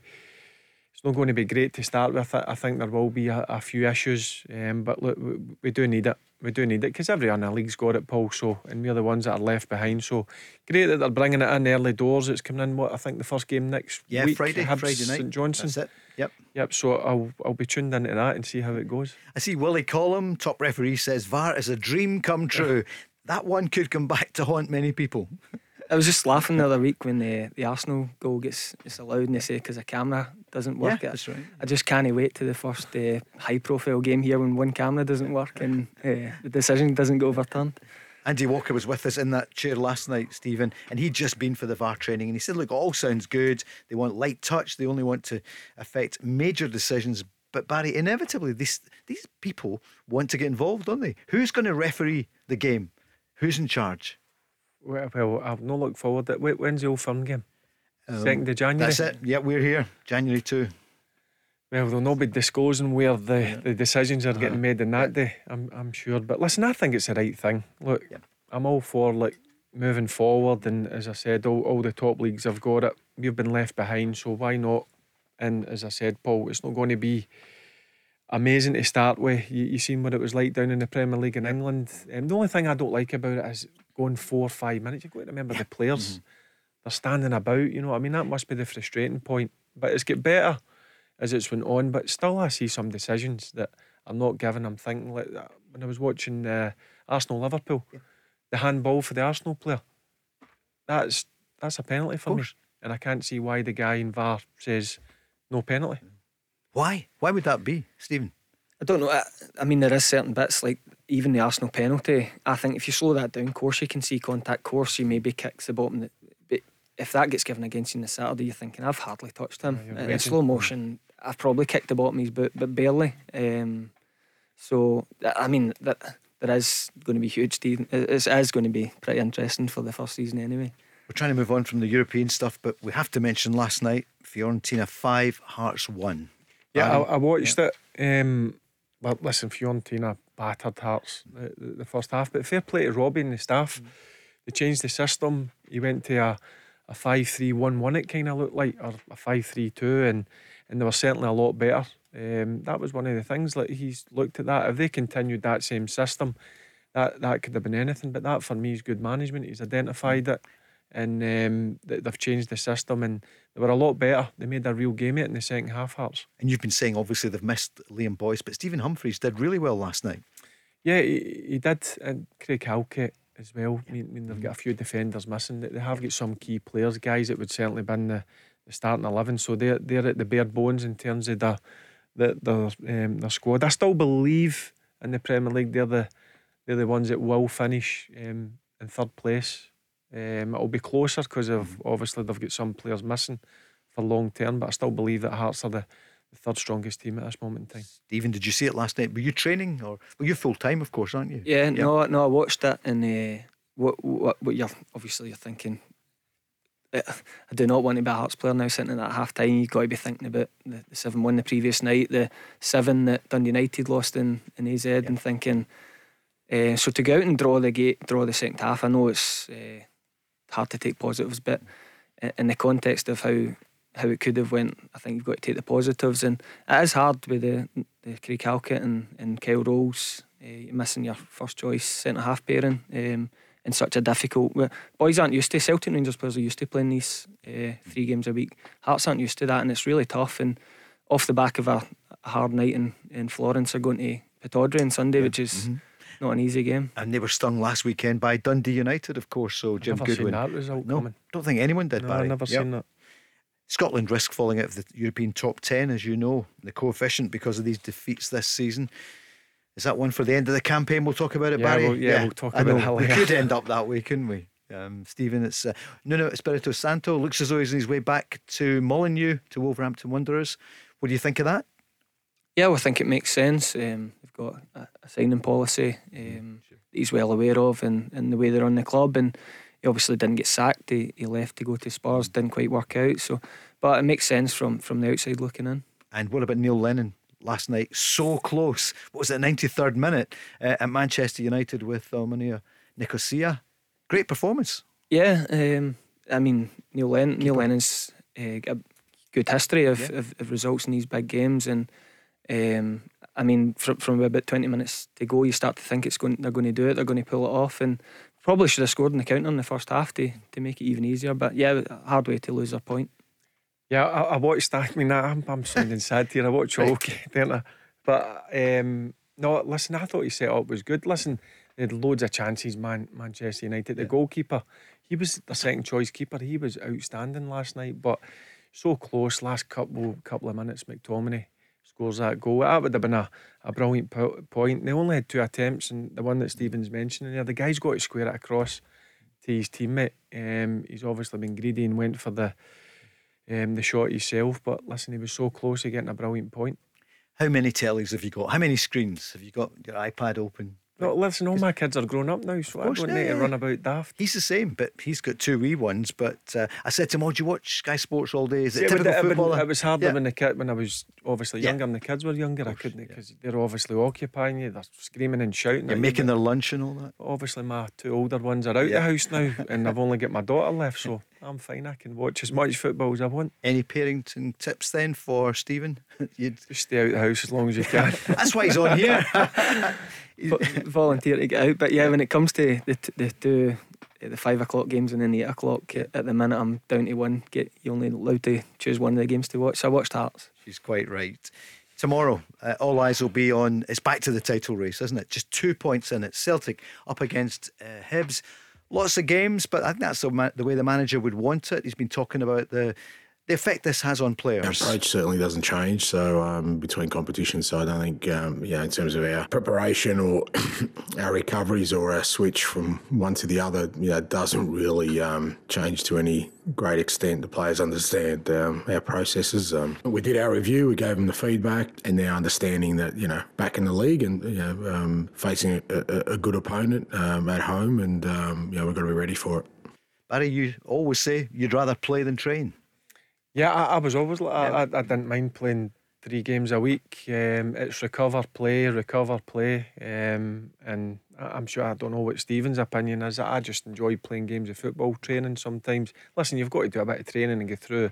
It's not going to be great to start with. I think there will be a, a few issues, um, but look, we, we, do need it. We do need it because everyone in the league's got it, Paul. So, and we're the ones that are left behind. So, great that they're bringing it in early doors. It's coming in. What I think the first game next yeah, week. Friday, Hibs, Friday night. St Johnstone. That's it. Yep. Yep. So I'll I'll be tuned into that and see how it goes. I see Willie Collum, top referee, says VAR is a dream come true <laughs> that one could come back to haunt many people. I was just laughing the other week when the, the Arsenal goal gets, gets allowed and they say because the camera doesn't work. Yeah, that's right. I just can't wait to the first uh, high profile game here when one camera doesn't work and uh, the decision doesn't get overturned. Andy Walker was with us in that chair last night, Stephen, and he'd just been for the VAR training. And he said, Look, all sounds good. They want light touch, they only want to affect major decisions. But Barry, inevitably, these, these people want to get involved, don't they? Who's going to referee the game? Who's in charge? Well, well I've not looked forward to it. When's the old firm game? Um, Second of January. That's it. Yeah, we're here. January 2. Well, they'll not be disclosing where the, yeah. the decisions are uh-huh. getting made in that day, I'm, I'm sure. But listen, I think it's the right thing. Look, yeah. I'm all for like moving forward. And as I said, all, all the top leagues have got it. We've been left behind, so why not? And as I said, Paul, it's not going to be amazing to start with. You, you seen what it was like down in the Premier League in England. Um, the only thing I don't like about it is going four or five minutes. You've got to remember the players. Mm-hmm. They're standing about, you know I mean? That must be the frustrating point. But it's get better as it's went on. But still, I see some decisions that I'm not giving. I'm thinking, like that. when I was watching uh, Arsenal Liverpool, yeah. the handball for the Arsenal player, that's that's a penalty for me. And I can't see why the guy in VAR says no penalty. Why? Why would that be, Stephen? I don't know. I, I, mean, there is certain bits like even the Arsenal penalty. I think if you slow that down, course you can see contact. Course you maybe kicks the bottom. But if that gets given against you on the Saturday, you're thinking I've hardly touched him yeah, in slow motion. I've probably kicked the bottom of his boot, but barely. Um, so I mean that there is going to be huge. Stephen. It is going to be pretty interesting for the first season anyway. We're trying to move on from the European stuff, but we have to mention last night Fiorentina five, Hearts one. Yeah, I, I, watched yeah. it. Um, well, listen, Fiorentina battered Hearts the, the, first half, but fair play to Robbie and the staff. Mm. They changed the system. He went to a, a 5 3 1 1, it kind of looked like, or a 5 3 2, and, and they were certainly a lot better. Um, that was one of the things, like he's looked at that. If they continued that same system, that, that could have been anything, but that for me is good management. He's identified it and um, they've changed the system and they were a lot better. They made a real game of it in the second half, Hearts. And you've been saying obviously they've missed Liam Boyce, but Stephen Humphrys did really well last night. Yeah, he, he did, and Craig Halkett as well. I mean, I mean, they've got a few defenders missing. They have got some key players, guys that would certainly been the, the starting eleven. So they're they're at the bare bones in terms of the the their um, their squad. I still believe in the Premier League they're the they're the ones that will finish um, in third place um, it'll be closer because of mm-hmm. obviously they've got some players missing for long term, but I still believe that Hearts are the, the third strongest team at this moment in time. Stephen, did you see it last night? Were you training or well, you're full time, of course, aren't you? Yeah, yeah, no, no, I watched it and uh, what, what, what you're obviously you're thinking. Uh, I do not want to be a Hearts player now sitting at that half time. You've got to be thinking about the, the 7 1 the previous night, the 7 that Dundee United lost in, in AZ, yeah. and thinking, uh, so to go out and draw the gate, draw the second half, I know it's uh, hard to take positives, but in the context of how how it could have went, I think you've got to take the positives, and it is hard with the the Craig Halkett and, and Kyle Rowles uh, missing your first choice centre half pairing um, in such a difficult. Boys aren't used to Celtic Rangers players are used to playing these uh, three games a week. Hearts aren't used to that, and it's really tough. And off the back of a a hard night in, in Florence are going to Pittodrie on Sunday, which is mm-hmm. Not an easy game. And they were stung last weekend by Dundee United, of course. So Jim never Goodwin. Seen that result no, coming. don't think anyone did. No, Barry. I've never yep. seen that. Scotland risk falling out of the European top 10, as you know, the coefficient because of these defeats this season. Is that one for the end of the campaign? We'll talk about it, yeah, Barry. We'll, yeah, yeah, we'll talk I about know. it. We could end <laughs> up that way, couldn't we? Um, Stephen, it's uh, Nuno Espirito Santo. Looks as though he's on his way back to Molineux, to Wolverhampton Wanderers. What do you think of that? Yeah, well, I think it makes sense. Um, they've got a, a signing policy um, that he's well aware of and, and the way they're on the club. And he obviously didn't get sacked. He, he left to go to Spurs, didn't quite work out. So, But it makes sense from, from the outside looking in. And what about Neil Lennon? last night. So close. What was it, 93rd minute uh, at Manchester United with Omonia Nicosia? Great performance. Yeah, um, I mean, Neil, Len- Neil Lennon's uh, a good history of, yeah. of, of, results in these big games. And um, I mean, from, from about 20 minutes to go, you start to think it's going, they're going to do it, they're going to pull it off. And probably should have scored in the counter in the first half to, to make it even easier. But yeah, hard way to lose a point. Yeah, I, I watched that. I mean, I'm, I'm sounding sad here. I watched <laughs> all didn't I? But um, no, listen, I thought he set up was good. Listen, they had loads of chances, man. Manchester United, the yeah. goalkeeper, he was the second choice keeper. He was outstanding last night, but so close. Last couple couple of minutes, McTominay scores that goal. That would have been a, a brilliant po- point. They only had two attempts, and the one that Stevens mentioned there, the guy's got to square it across to his teammate. Um, he's obviously been greedy and went for the um, the shot himself. But listen, he was so close to getting a brilliant point. How many tellies have you got? How many screens have you got? Your iPad open? No, listen, all my kids are grown up now, so I don't yeah, need to run about daft. He's the same, but he's got two wee ones. But uh, I said to him, "Oh, do you watch Sky Sports all day? Is it typical it, football?" It was harder yeah. when the kid, when I was obviously younger, and the kids were younger. Course, I couldn't because they're obviously occupying you. They're screaming and shouting. You're making you, their lunch and all that. Obviously, my two older ones are out the house now, <laughs> and I've only got my daughter left, so I'm fine. I can watch as much football as I want. Any parenting tips then for Stephen? <laughs> You'd just stay out the house as long as you can. <laughs> That's why he's on here. <laughs> volunteer to get out. But yeah, when it comes to the the two the five o'clock games and then the eight o'clock at the minute, I'm down to one. Get you only allowed to choose one of the games to watch. So I watched Hearts. She's quite right. Tomorrow, uh, all eyes will be on. It's back to the title race, isn't it? Just two points in it. Celtic up against uh, Hibs. Lots of games, but I think that's the, ma- the way the manager would want it. He's been talking about the the effect this has on players. Our approach certainly doesn't change. So um, between competitions, so I don't think um, yeah, in terms of our preparation or <coughs> our recoveries or our switch from one to the other, you know, doesn't really um, change to any great extent. The players understand um, our processes. Um, we did our review, we gave them the feedback, and they're understanding that you know back in the league and you know um, facing a, a, a, good opponent at home, and you know we've got to be ready for it. Barry, you always say you'd rather play than train. Yeah, I, I was always like yeah. I, I didn't mind playing three games a week. Um, it's recover, play, recover, play. Um, and I'm sure I don't know what Stephen's opinion is. I just enjoy playing games of football, training sometimes. Listen, you've got to do a bit of training and get through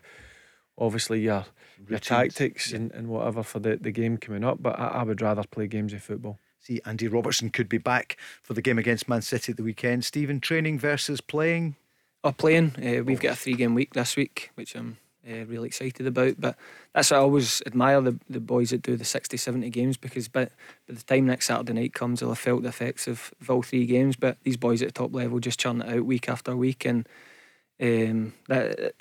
obviously your Routines. your tactics yeah. and, and whatever for the, the game coming up. But I, I would rather play games of football. See, Andy Robertson could be back for the game against Man City at the weekend. Stephen, training versus playing? Oh, playing. Uh, we've got a three game week this week, which I'm uh, really excited about. But that's why I always admire the, the boys that do the 60, 70 games because by, by the time next Saturday night comes, they'll have felt the effects of, of all three games. But these boys at the top level just churn it out week after week. And um, that,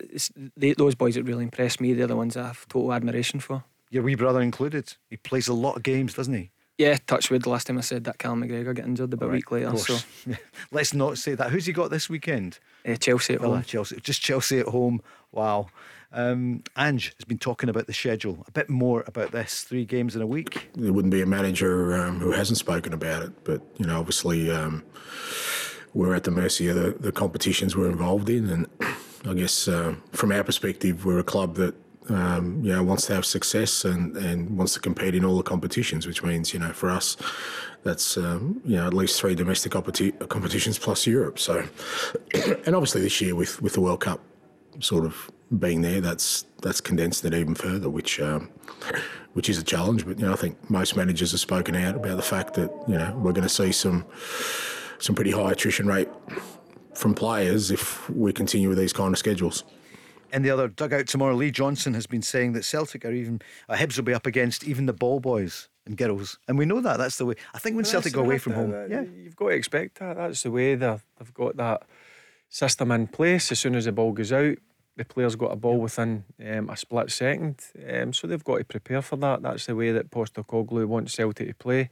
they, those boys that really impress me, they're the ones I have total admiration for. Your wee brother included. He plays a lot of games, doesn't he? Yeah, touchwood. The last time I said that, Cal McGregor got injured about right, a week later. So <laughs> let's not say that. Who's he got this weekend? Uh, Chelsea at home. Chelsea, just Chelsea at home. Wow. Um, Ange has been talking about the schedule. A bit more about this. Three games in a week. There wouldn't be a manager um, who hasn't spoken about it, but you know, obviously, um, we're at the mercy of the, the, competitions we're involved in, and I guess uh, from our perspective, we're a club that. Um, you know, wants to have success and, and wants to compete in all the competitions, which means, you know, for us, that's um, you know at least three domestic competi- competitions plus Europe. So, <clears throat> and obviously this year with with the World Cup sort of being there, that's that's condensed it even further, which um, which is a challenge. But you know, I think most managers have spoken out about the fact that you know we're going to see some some pretty high attrition rate from players if we continue with these kind of schedules. In the other dugout tomorrow, Lee Johnson has been saying that Celtic are even, uh, Hibs will be up against even the ball boys and girls. And we know that. That's the way. I think when Well, Celtic that's- go away from the- home. the- Yeah. You've got to expect that. That's the way they're, they've got that system in place. As soon as the ball goes out, the player's got a ball within um, a split second. Um, so they've got to prepare for that. That's the way that Postecoglou wants Celtic to play.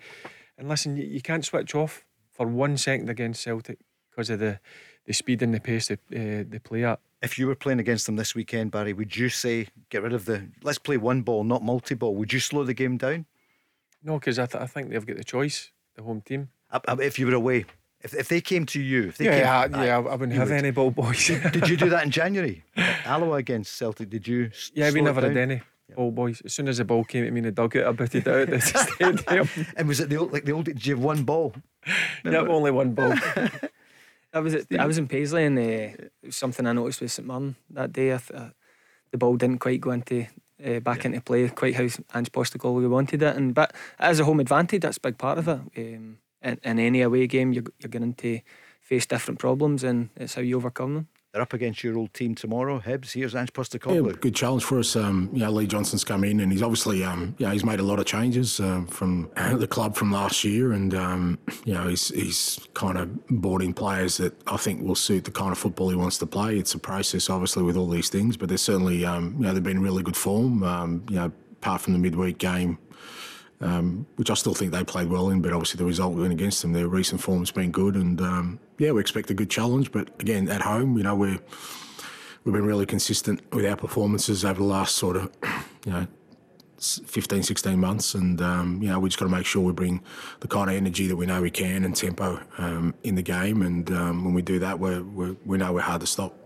And listen, you, you can't switch off for one second against Celtic because of the, the speed and the pace they, uh, they play at. If you were playing against them this weekend, Barry, would you say get rid of the let's play one ball, not multi ball? Would you slow the game down? No, because I, th- I think they've got the choice, the home team. If you were away, if, if they came to you, if they Yeah, came, yeah, yeah, I, I wouldn't have would. any ball boys. <laughs> Did you do that in January? Alloa against Celtic. Did you? s- Yeah, we slow it never had down? any ball boys. As soon as the ball came at me in the dugout, I booted out the <laughs> stadium. And was it the old, like the old? Did you have one ball? <laughs> yeah, only one ball. I was at, I was in Paisley and uh, it was something I noticed with St Mirren that day. I th- uh, the ball didn't quite go into uh, back into play quite how Ange Postecoglou wanted it, and but as a home advantage, that's a big part of it. Um, in, in any away game, you're, you're going to face different problems, and it's how you overcome them. They're up against your old team tomorrow. Hibs. Here's Ange Postecoglou. Yeah, good challenge for us. Um, you know, Lee Johnson's come in and he's obviously, um, yeah, he's made a lot of changes um, from <coughs> the club from last year, and um, you know, he's he's kind of brought in players that I think will suit the kind of football he wants to play. It's a process, obviously, with all these things, but they're certainly, um, you know, they've been in really good form. Um, you know, apart from the midweek game. Um, which I still think they played well in, but obviously the result went against them. Their recent form's been good, and um, yeah, we expect a good challenge. But again, at home, you know, we're we've been really consistent with our performances over the last sort of, <clears throat> you know, s- 15, 16 months. And, um, you know, we just got to make sure we bring the kind of energy that we know we can and tempo um, in the game. And um, when we do that, we're, we're, we know we're hard to stop.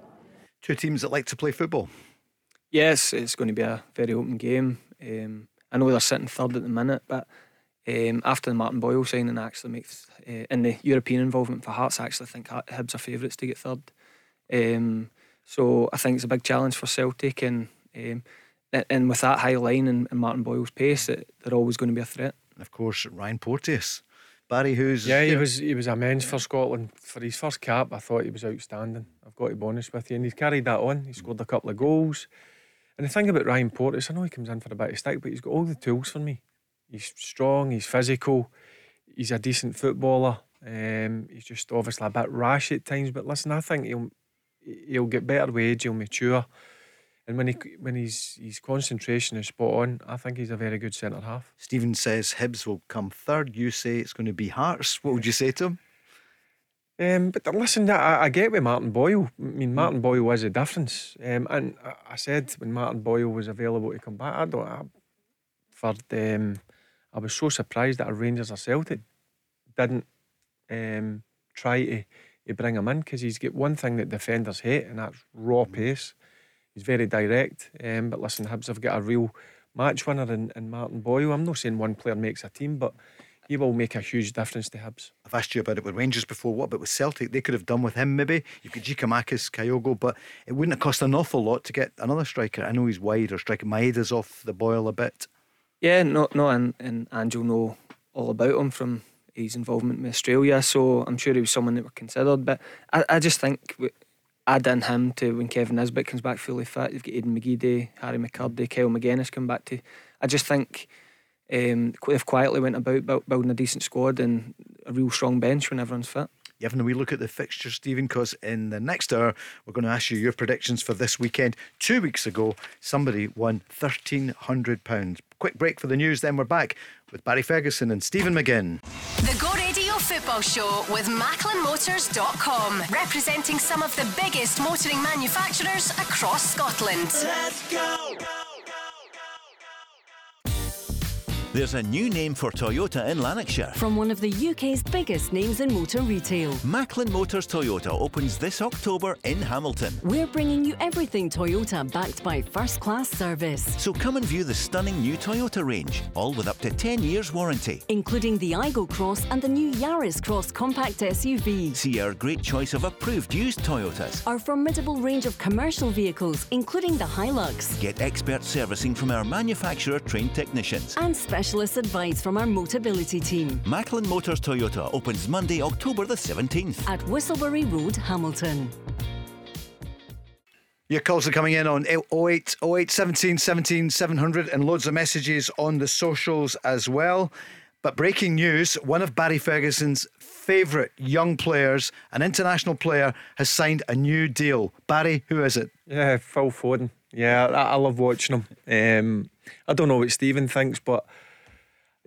Two teams that like to play football. Yes, it's going to be a very open game. Um, I know they're sitting third at the minute, but um, after the Martin Boyle signing, actually makes uh, in the European involvement for Hearts, I actually think Hibs are favourites to get third. Um, so I think it's a big challenge for Celtic, and um, and with that high line and, and Martin Boyle's pace, it, they're always going to be a threat. And of course, Ryan Porteous. Barry, who's Yeah, he was he was immense for Scotland. For his first cap, I thought he was outstanding. I've got to be honest with you. And he's carried that on. He scored a couple of goals. And the thing about Ryan Porteous, I know he comes in for a bit of stick, but he's got all the tools for me. He's strong, he's physical, he's a decent footballer. Um, he's just obviously a bit rash at times. But listen, I think he'll he'll get better with age, he'll mature. And when he when his his concentration is spot on, I think he's a very good centre half. Stephen says Hibs will come third. You say it's going to be Hearts. What would you say to him? Um, but listen, I, I get with Martin Boyle. I mean, Martin Boyle was a difference. Um, and I, I said when Martin Boyle was available to come back, I don't. I, for um, I was so surprised that a Rangers or Celtic didn't um, try to, to bring him in because he's got one thing that defenders hate, and that's raw pace. He's very direct. Um, but listen, Hibs have got a real match winner in, in Martin Boyle. I'm not saying one player makes a team, but he will make a huge difference to Hibs. I've asked you about it with Rangers before. What about with Celtic? They could have done with him maybe. You've got Giakoumakis, Kyogo, but it wouldn't have cost an awful lot to get another striker. I know he's wide or striking. Maeda's off the boil a bit. Yeah, no, no, and and Angel know all about him from his involvement with Australia, so I'm sure he was someone that were considered. But I, I just think w- add in him to when Kevin Nisbet comes back fully fit. You've got Aidan McGeady, Harry McKirdy, Kyle Magennis come back to. I just think um, they've quietly went about building a decent squad and a real strong bench when everyone's fit. You having a wee look at the fixture, Stephen? Because in the next hour, we're going to ask you your predictions for this weekend. Two weeks ago, somebody won £1,300. Quick break for the news, then we're back with Barry Ferguson and Stephen McGinn. The Go Radio Football Show with MacklinMotors.com, representing some of the biggest motoring manufacturers across Scotland. Let's go! There's a new name for Toyota in Lanarkshire. From one of the UK's biggest names in motor retail. Macklin Motors Toyota opens this October in Hamilton. We're bringing you everything Toyota backed by first class service, So come and view the stunning new Toyota range, all with up to 10 years warranty. including the Aygo Cross and the new Yaris Cross compact SUV. See our great choice of approved used Toyotas. Our formidable range of commercial vehicles, including the Hilux. Get expert servicing from our manufacturer trained technicians. And specialist advice from our Motability team Macklin Motors Toyota opens Monday, October the 17th. at Whistleberry Road, Hamilton. Your calls are coming in on 08, 08 17 17 700 and loads of messages on the socials as well. But breaking news one of Barry Ferguson's favourite young players, an international player, has signed a new deal. Barry, who is it? Yeah, Phil Foden. Yeah, I, I love watching him. Um, I don't know what Stephen thinks, but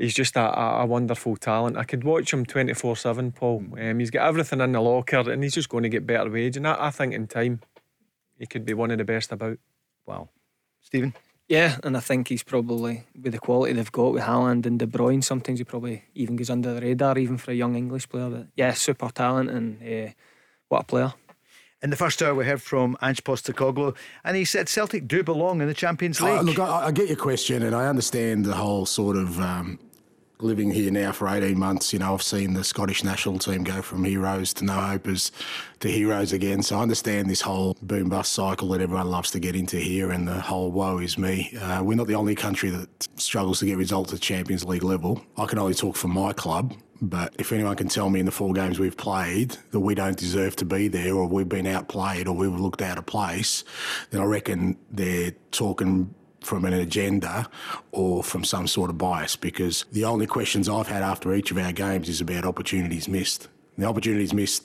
he's just a, a, wonderful talent. I could watch him 24 7, Paul. Um, he's got everything in the locker and he's just going to get better wage. And I, I think in time, he could be one of the best about. Wow. Stephen? Yeah, and I think he's probably with the quality they've got with Haaland and De Bruyne. Sometimes he probably even goes under the radar, even for a young English player. But yeah, super talent and uh, what a player. In the first hour, we heard from Ange Postecoglou, and he said Celtic do belong in the Champions League. look, I, I, get your question, and I understand the whole sort of um, living here now for 18 months, you know, I've seen the Scottish national team go from heroes to no hopers to heroes again. So I understand this whole boom bust cycle that everyone loves to get into here and the whole woe is me. Uh, we're not the only country that struggles to get results at Champions League level. I can only talk for my club. But if anyone can tell me in the four games we've played that we don't deserve to be there, or we've been outplayed, or we've looked out of place, then I reckon they're talking from an agenda or from some sort of bias because the only questions I've had after each of our games is about opportunities missed. The opportunities missed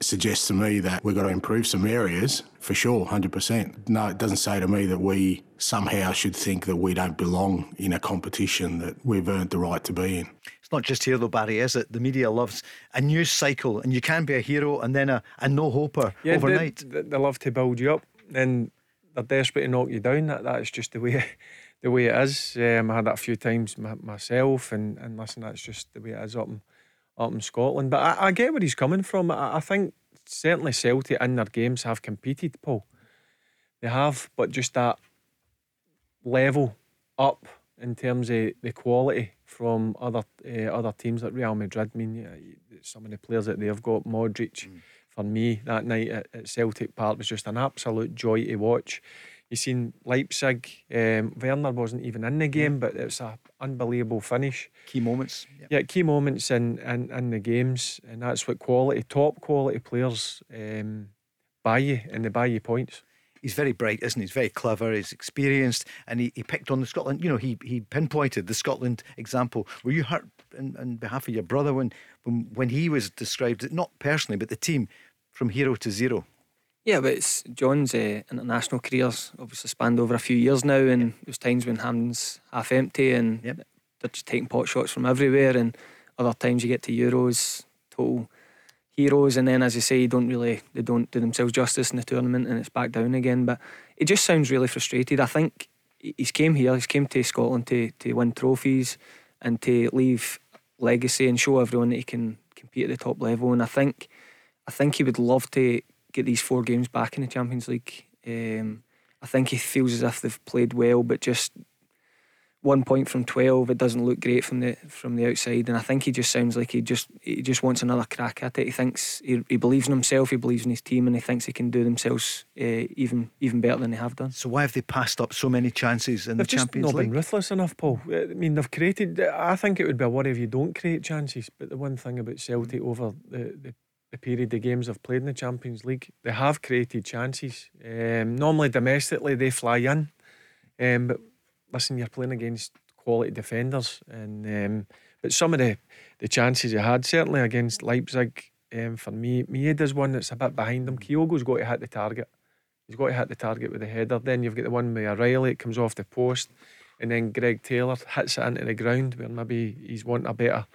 suggests to me that we've got to improve some areas for sure, 100%. No, it doesn't say to me that we somehow should think that we don't belong in a competition that we've earned the right to be in. It's not just here though, Barry, is it? The media loves a news cycle and you can be a hero and then a, a no hoper yeah, overnight. They, they love to build you up. And they're desperate to knock you down. That that's just the way <laughs> the way it is. Um, I had that a few times myself, and and listen, that's just the way it is up in up in Scotland. But I, I get where he's coming from. I, I think certainly Celtic in their games have competed, Paul. They have, but just that level up in terms of the quality from other uh, other teams like Real Madrid. I mean, some of the players that they've got, Modric. Mm for me that night at, at Celtic Park was just an absolute joy to watch. You seen Leipzig, um, Werner wasn't even in the game, but it's a unbelievable finish. Key moments. Yep. Yeah, key moments in, in, in the games, and that's what quality, top quality players um, buy you, and they buy you points. He's very bright, isn't he? He's very clever, he's experienced, and he, he picked on the Scotland. You know, he he pinpointed the Scotland example. Were you hurt in, in behalf of your brother when, when when he was described, not personally, but the team from hero to zero. Yeah, but it's John's uh, international career's obviously spanned over a few years now, and yep. there's times when hands half empty and yep. they're just taking pot shots from everywhere, and other times you get to Euros, total heroes, and then as you say, you don't really they don't do themselves justice in the tournament, and it's back down again. But it just sounds really frustrated. I think he's came here, he's came to Scotland to to win trophies and to leave legacy and show everyone that he can compete at the top level, and I think I think he would love to get these four games back in the Champions League. Um, I think he feels as if they've played well, but just one point from twelve, it doesn't look great from the from the outside. And I think he just sounds like he just he just wants another crack at it. He thinks he, he believes in himself, he believes in his team, and he thinks he can do themselves uh, even even better than they have done. So why have they passed up so many chances in they've the Champions not League? Been ruthless enough, Paul. I mean, they've created. I think it would be a worry if you don't create chances. But the one thing about Celtic over the, the the period the games have played in the Champions League, they have created chances. Um, normally domestically they fly in, um, but listen, you're playing against quality defenders, and um, but some of the the chances you had certainly against Leipzig, um, for me, Maeda's one that's a bit behind him. Kyogo's got to hit the target. He's got to hit the target with the header. Then you've got the one with O'Riley, it comes off the post, and then Greg Taylor hits it into the ground where maybe he's wanting a better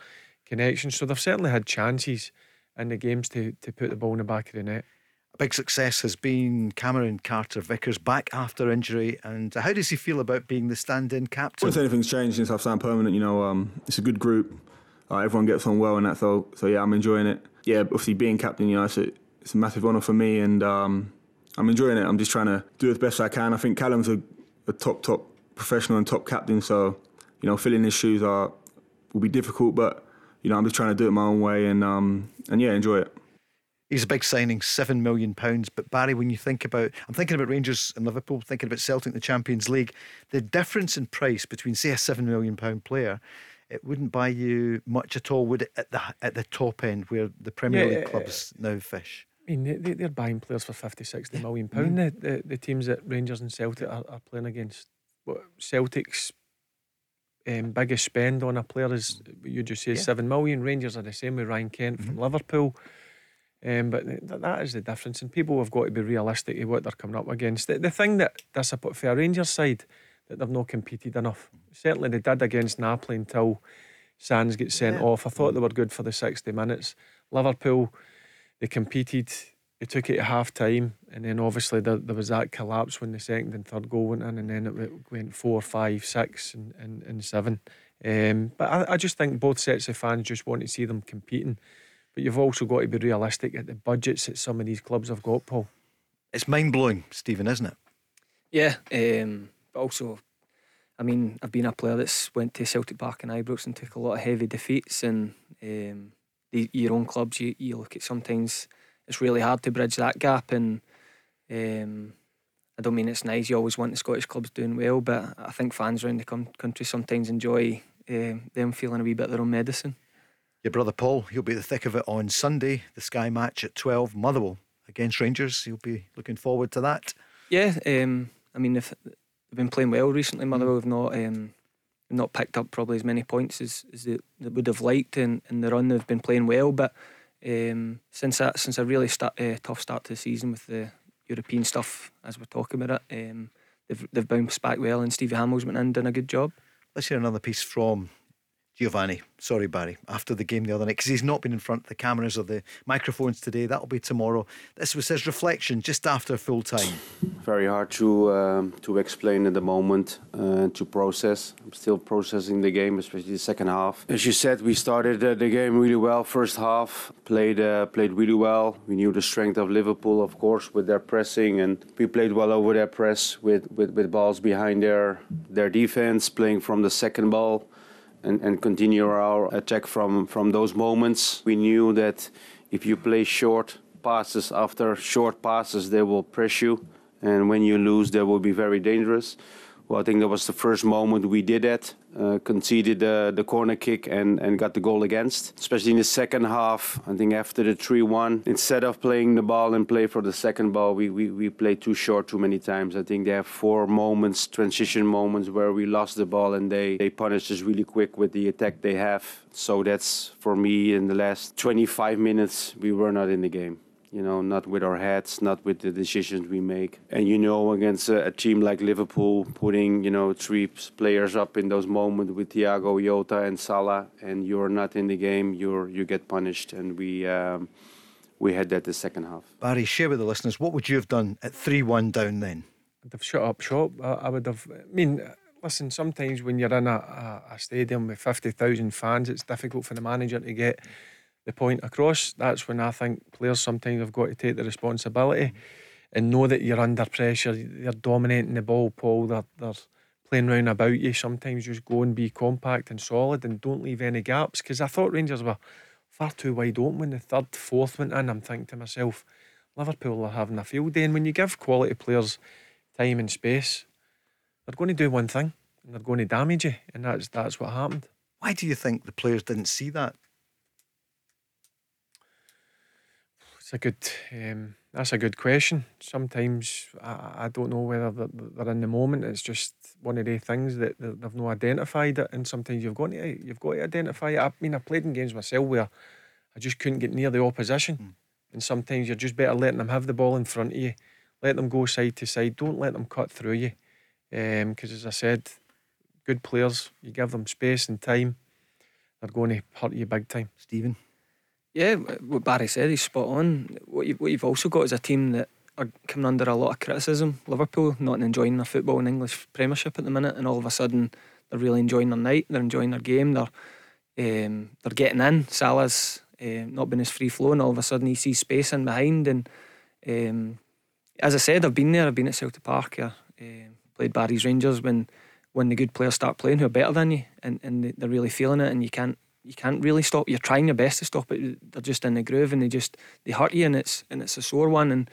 connection. So they've certainly had chances in the games to, to put the ball in the back of the net. A big success has been Cameron Carter Vickers back after injury. And how does he feel about being the stand in captain? I wouldn't anything's changed since I've signed permanent. You know, um, it's a good group. Uh, everyone gets on well and that. So, so yeah, I'm enjoying it. Yeah, obviously being captain, you know, it's a, it's a massive honour for me. And um, I'm enjoying it. I'm just trying to do as best I can. I think Callum's a, a top, top professional and top captain. So, you know, filling his shoes are will be difficult, but you know, I'm just trying to do it my own way and um, and yeah, enjoy it. He's a big signing, seven million pounds. But Barry, when you think about, I'm thinking about Rangers and Liverpool, thinking about Celtic in the Champions League. The difference in price between, say, a seven million pound player, it wouldn't buy you much at all, would it? At the at the top end, where the Premier yeah, League clubs now fish. I mean, they, they're buying players for 50, 60 million pound. Mm. The, the, the teams that Rangers and Celtic are, are playing against. What Celtic's um, biggest spend on a player is you just say yeah. seven million. Rangers are the same with Ryan Kent mm-hmm. from Liverpool. Um, but th- that is the difference, and people have got to be realistic of what they're coming up against. The, the thing that disappointed for a Rangers side that they've not competed enough. Certainly they did against Napoli until Sands gets sent yeah. off. I thought they were good for the 60 minutes. Liverpool, they competed. They took it at half time, and then obviously there, there was that collapse when the second and third goal went in, and then it went four, five, six, and, and, and seven. Um, but I, I just think both sets of fans just want to see them competing. But you've also got to be realistic at the budgets that some of these clubs have got, Paul. It's mind blowing, Stephen, isn't it? Yeah, um, but also, I mean, I've been a player that's went to Celtic Park and Ibrox and took a lot of heavy defeats, and um, the, your own clubs, you, you look at sometimes it's really hard to bridge that gap, and um, I don't mean it's nice. You always want the Scottish clubs doing well, but I think fans around the country sometimes enjoy um, them feeling a wee bit their own medicine. Your brother Paul, he'll be at the thick of it on Sunday. The Sky match at 12, Motherwell against Rangers. He'll be looking forward to that. Yeah, um, I mean, if they've been playing well recently, Motherwell have not um, not picked up probably as many points as, as they, they would have liked in, in the run. They've been playing well, but um, since that since a really start, uh, tough start to the season with the European stuff, as we're talking about it, um, they've they've bounced back well, and Stevie Hammell's went in and done a good job. Let's hear another piece from Giovanni, sorry Barry, after the game the other night, because he's not been in front of the cameras or the microphones today. That'll be tomorrow. This was his reflection just after full time. Very hard to um, to explain at the moment, uh, to process. I'm still processing the game, especially the second half. As you said, we started uh, the game really well. First half played uh, played really well. We knew the strength of Liverpool, of course, with their pressing, and we played well over their press with, with, with balls behind their their defense, playing from the second ball and, and continue our attack from, from those moments. We knew that if you play short passes after short passes, they will press you. And when you lose, they will be very dangerous. Well, I think that was the first moment we did that, uh, conceded the, the corner kick and, and got the goal against. Especially in the second half, I think after the 3 1, instead of playing the ball and play for the second ball, we, we, we played too short too many times. I think they have four moments, transition moments, where we lost the ball and they, they punished us really quick with the attack they have. So that's for me in the last 25 minutes, we were not in the game you know, not with our heads, not with the decisions we make. And you know, against a, a, team like Liverpool, putting, you know, three players up in those moments with Thiago, Jota, and Salah, and you're not in the game, you're you get punished. And we um, we had that the second half. Barry, share with the listeners, what would you have done at 3 1 down then? I'd have shut up shop. I, I would have, I mean, listen, sometimes when you're in a, a, a stadium with 50,000 fans, it's difficult for the manager to get the point across. That's when I think players sometimes have got to take the responsibility and know that you're under pressure. You're dominating the ball, Paul. They're, they're playing round about you. Sometimes just go and be compact and solid and don't leave any gaps. Because I thought Rangers were far too wide open when the third, fourth went in. I'm thinking to myself, Liverpool are having a field day. And when you give quality players time and space, they're going to do one thing and they're going to damage you. And that's that's what happened. Why do you think the players didn't see that? A good. Um, that's a good question. Sometimes I, I don't know whether they're, they're, in the moment. It's just one of the things that they've not identified it, and sometimes you've got to you've got to identify it. I mean, I played in games myself where I just couldn't get near the opposition, mm. and sometimes you're just better letting them have the ball in front of you, let them go side to side. Don't let them cut through you, because um, as I said, good players, you give them space and time, they're going to hurt you big time. Stephen. Yeah, what Barry said, he's spot on. What, you, what you've also got is a team that are coming under a lot of criticism. Liverpool not enjoying their football in English Premiership at the minute, and all of a sudden they're really enjoying their night. They're enjoying their game. They're um, they're getting in. Salah's uh, not been as free flowing. All of a sudden he sees space in behind, and um, as I said, I've been there. I've been at Celtic Park. I uh, played Barry's Rangers when when the good players start playing who are better than you, and, and they're really feeling it, and you can't you can't really stop. You're trying your best to stop it. They're just in the groove and they just they hurt you and it's and it's a sore one. And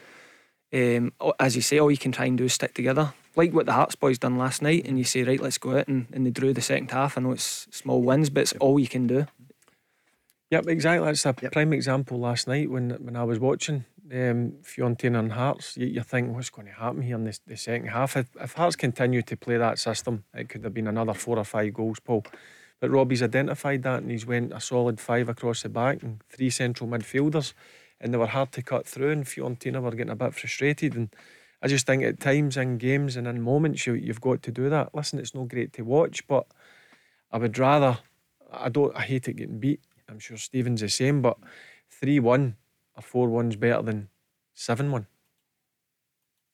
um, as you say, all you can try and do is stick together, like what the Hearts boys done last night. And you say, right, let's go out and, and they drew the second half. I know it's small wins, but it's all you can do. Yep, exactly. That's a yep. prime example last night when when I was watching um, Fiorentina and Hearts, you, you're thinking what's going to happen here in the, the second half. If, if Hearts continue to play that system, it could have been another four or five goals, Paul. But Robbie's identified that and he's went a solid five across the back and three central midfielders. And they were hard to cut through, and Fiorentina were getting a bit frustrated. And I just think at times in games and in moments, you, you've got to do that. Listen, it's no great to watch, but I would rather, I don't, I hate it getting beat. I'm sure Stephen's the same, but 3 1 or 4 1's better than 7 1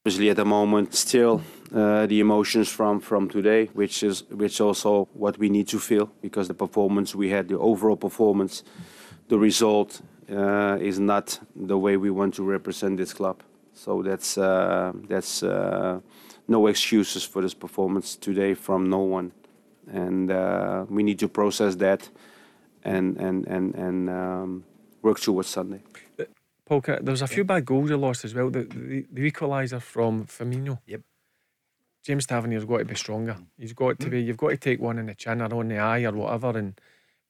especially at the moment, still uh, the emotions from from today, which is which also what we need to feel because the performance we had, the overall performance, the result uh, is not the way we want to represent this club. So that's uh, that's uh, no excuses for this performance today from no one, and uh, we need to process that, and and and and um, work towards Sunday. Paul, there was a few bad goals you lost as well. The, the, the equaliser from Firmino. Yep. James Tavernier's got to be stronger. Mm. He's got to be. Mm. You've got to take one in the chin or on the eye or whatever, and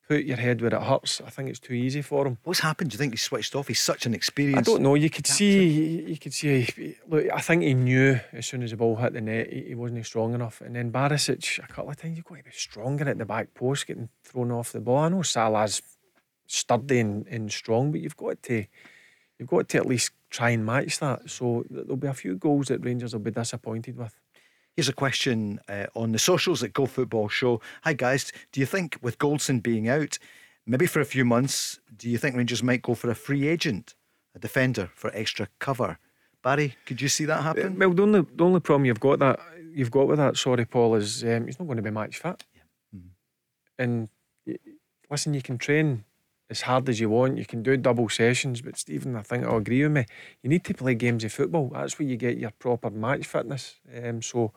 put your head where it hurts. I think it's too easy for him. What's happened? Do you think he's switched off? He's such an experienced. I don't know. You could see. You could see. Look, I think he knew as soon as the ball hit the net, he, he wasn't strong enough. And then Barisic, a couple of times, you've got to be stronger at the back post, getting thrown off the ball. I know Salah's sturdy and, and strong, but you've got to you've got to at least try and match that. So there'll be a few goals that Rangers will be disappointed with. Here's a question uh, on the socials at Go Football Show. Hi guys, do you think with Goldson being out, maybe for a few months, do you think Rangers might go for a free agent, a defender for extra cover? Barry, could you see that happen? Uh, well, the only the only problem you've got that you've got with that, sorry, Paul, is um, he's not going to be match fit. Yeah. Mm-hmm. And listen, you can train as hard as you want. You can do double sessions, but Stephen, I think I'll agree with me. You need to play games of football. That's where you get your proper match fitness. Um, so,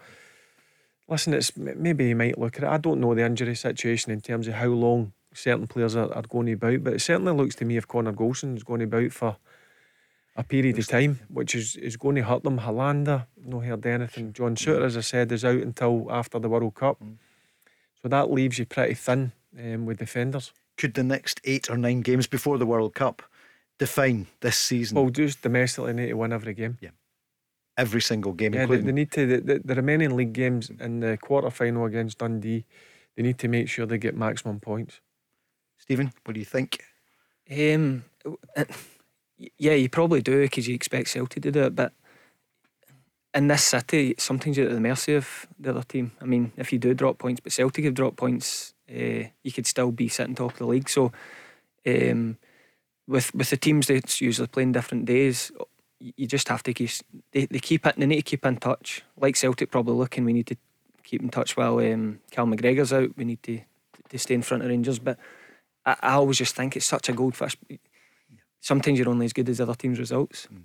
listen, it's maybe you might look at it. I don't know the injury situation in terms of how long certain players are, are going about, but it certainly looks to me if Connor Goldson is going about for a period of time, which is, is going to hurt them. Helander, no heard anything. John Souttar, as I said, is out until after the World Cup. Mm. So that leaves you pretty thin um, with defenders could the next eight or nine games before the World Cup define this season? Well, just domestically need to win every game. Yeah. Every single game, yeah, including... they, need to. The, the, the remaining league games in the quarter final against Dundee, they need to make sure they get maximum points. Stephen, what do you think? Um, yeah, you probably do because you expect Celtic to do it, but in this city, sometimes you're at the mercy of the other team. I mean, if you do drop points, but Celtic have dropped points uh, you could still be sitting top of the league. So, um, with with the teams that's usually playing different days, you just have to keep they, they keep it. They need to keep in touch. Like Celtic probably looking, we need to keep in touch while um, Cal McGregor's out. We need to to stay in front of Rangers. But I, I always just think it's such a goldfish. Sometimes you're only as good as other teams' results. Mm.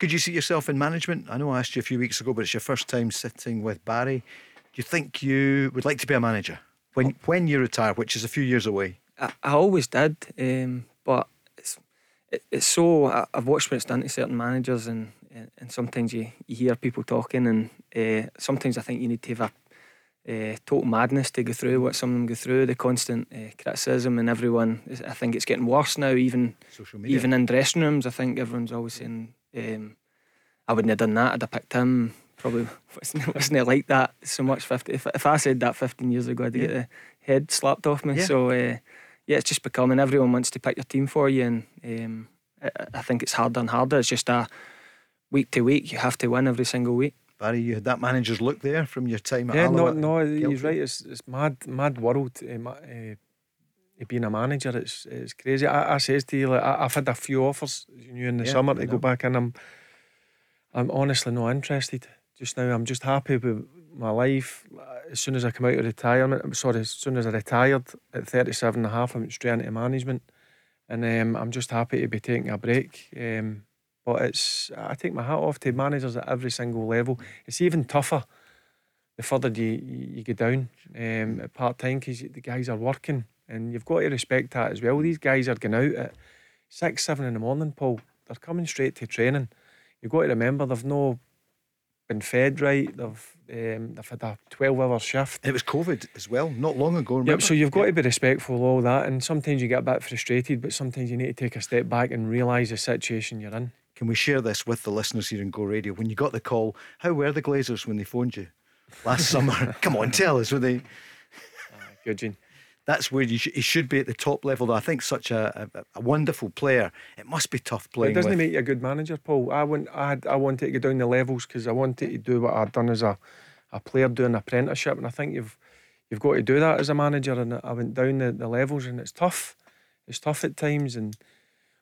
Could you see yourself in management? I know I asked you a few weeks ago, but it's your first time sitting with Barry. Do you think you would like to be a manager? When when you retire, which is a few years away? I, I always did, um, but it's it, it's so I, have watched what it's done to certain managers, and and sometimes you, you hear people talking, and uh, sometimes I think you need to have a uh, total madness to go through what some of them go through, the constant uh, criticism, and everyone. I think it's getting worse now, even even in dressing rooms. I think everyone's always saying, um, "I wouldn't have done that. I'd have picked him." Probably <laughs> wasn't, wasn't like that so much. 50, if, if I said that 15 years ago, I'd yeah. get the head slapped off me. Yeah. So, uh, yeah, it's just becoming everyone wants to pick your team for you. And um, I, I, think it's harder and harder. It's just a week to week, you have to win every single week. Barry, you had that manager's look there from your time at Yeah, no, no, he's right. It's, it's mad, mad world. Uh, uh, being a manager, it's it's crazy. I, I says to you, like, I, have had a few offers, you knew, in the yeah, summer to go back, and I'm, I'm honestly not interested just now. I'm just happy with my life. As soon as I come out of retirement, I'm sorry, as soon as I retired at 37 and a half, I went straight into management. And um, I'm just happy to be taking a break. Um, but it's I take my hat off to managers at every single level. It's even tougher the further you, you go down um, at part time because the guys are working and you've got to respect that as well. These guys are going out at six, seven in the morning, Paul. They're coming straight to training. You've got to remember they've no been fed right. They've um, they've had a twelve hour shift. It was COVID as well, not long ago. Remember? Yep. So you've got yep. to be respectful of all that, and sometimes you get a bit frustrated, but sometimes you need to take a step back and realise the situation you're in. can we share this with the listeners here in Go Radio? When you got the call, how were the Glazers when they phoned you last <laughs> summer? Come on, tell us. Were they? Good, Gene. That's where you sh- he should be at the top level. Though I think such a, a, a wonderful player. It must be tough playing. It doesn't with. make you a good manager, Paul. I want, I, had, I wanted to go down the levels because I wanted to do what I'd done as a, a player doing apprenticeship, and I think you've you've got to do that as a manager. And I went down the, the levels, and it's tough. It's tough at times, and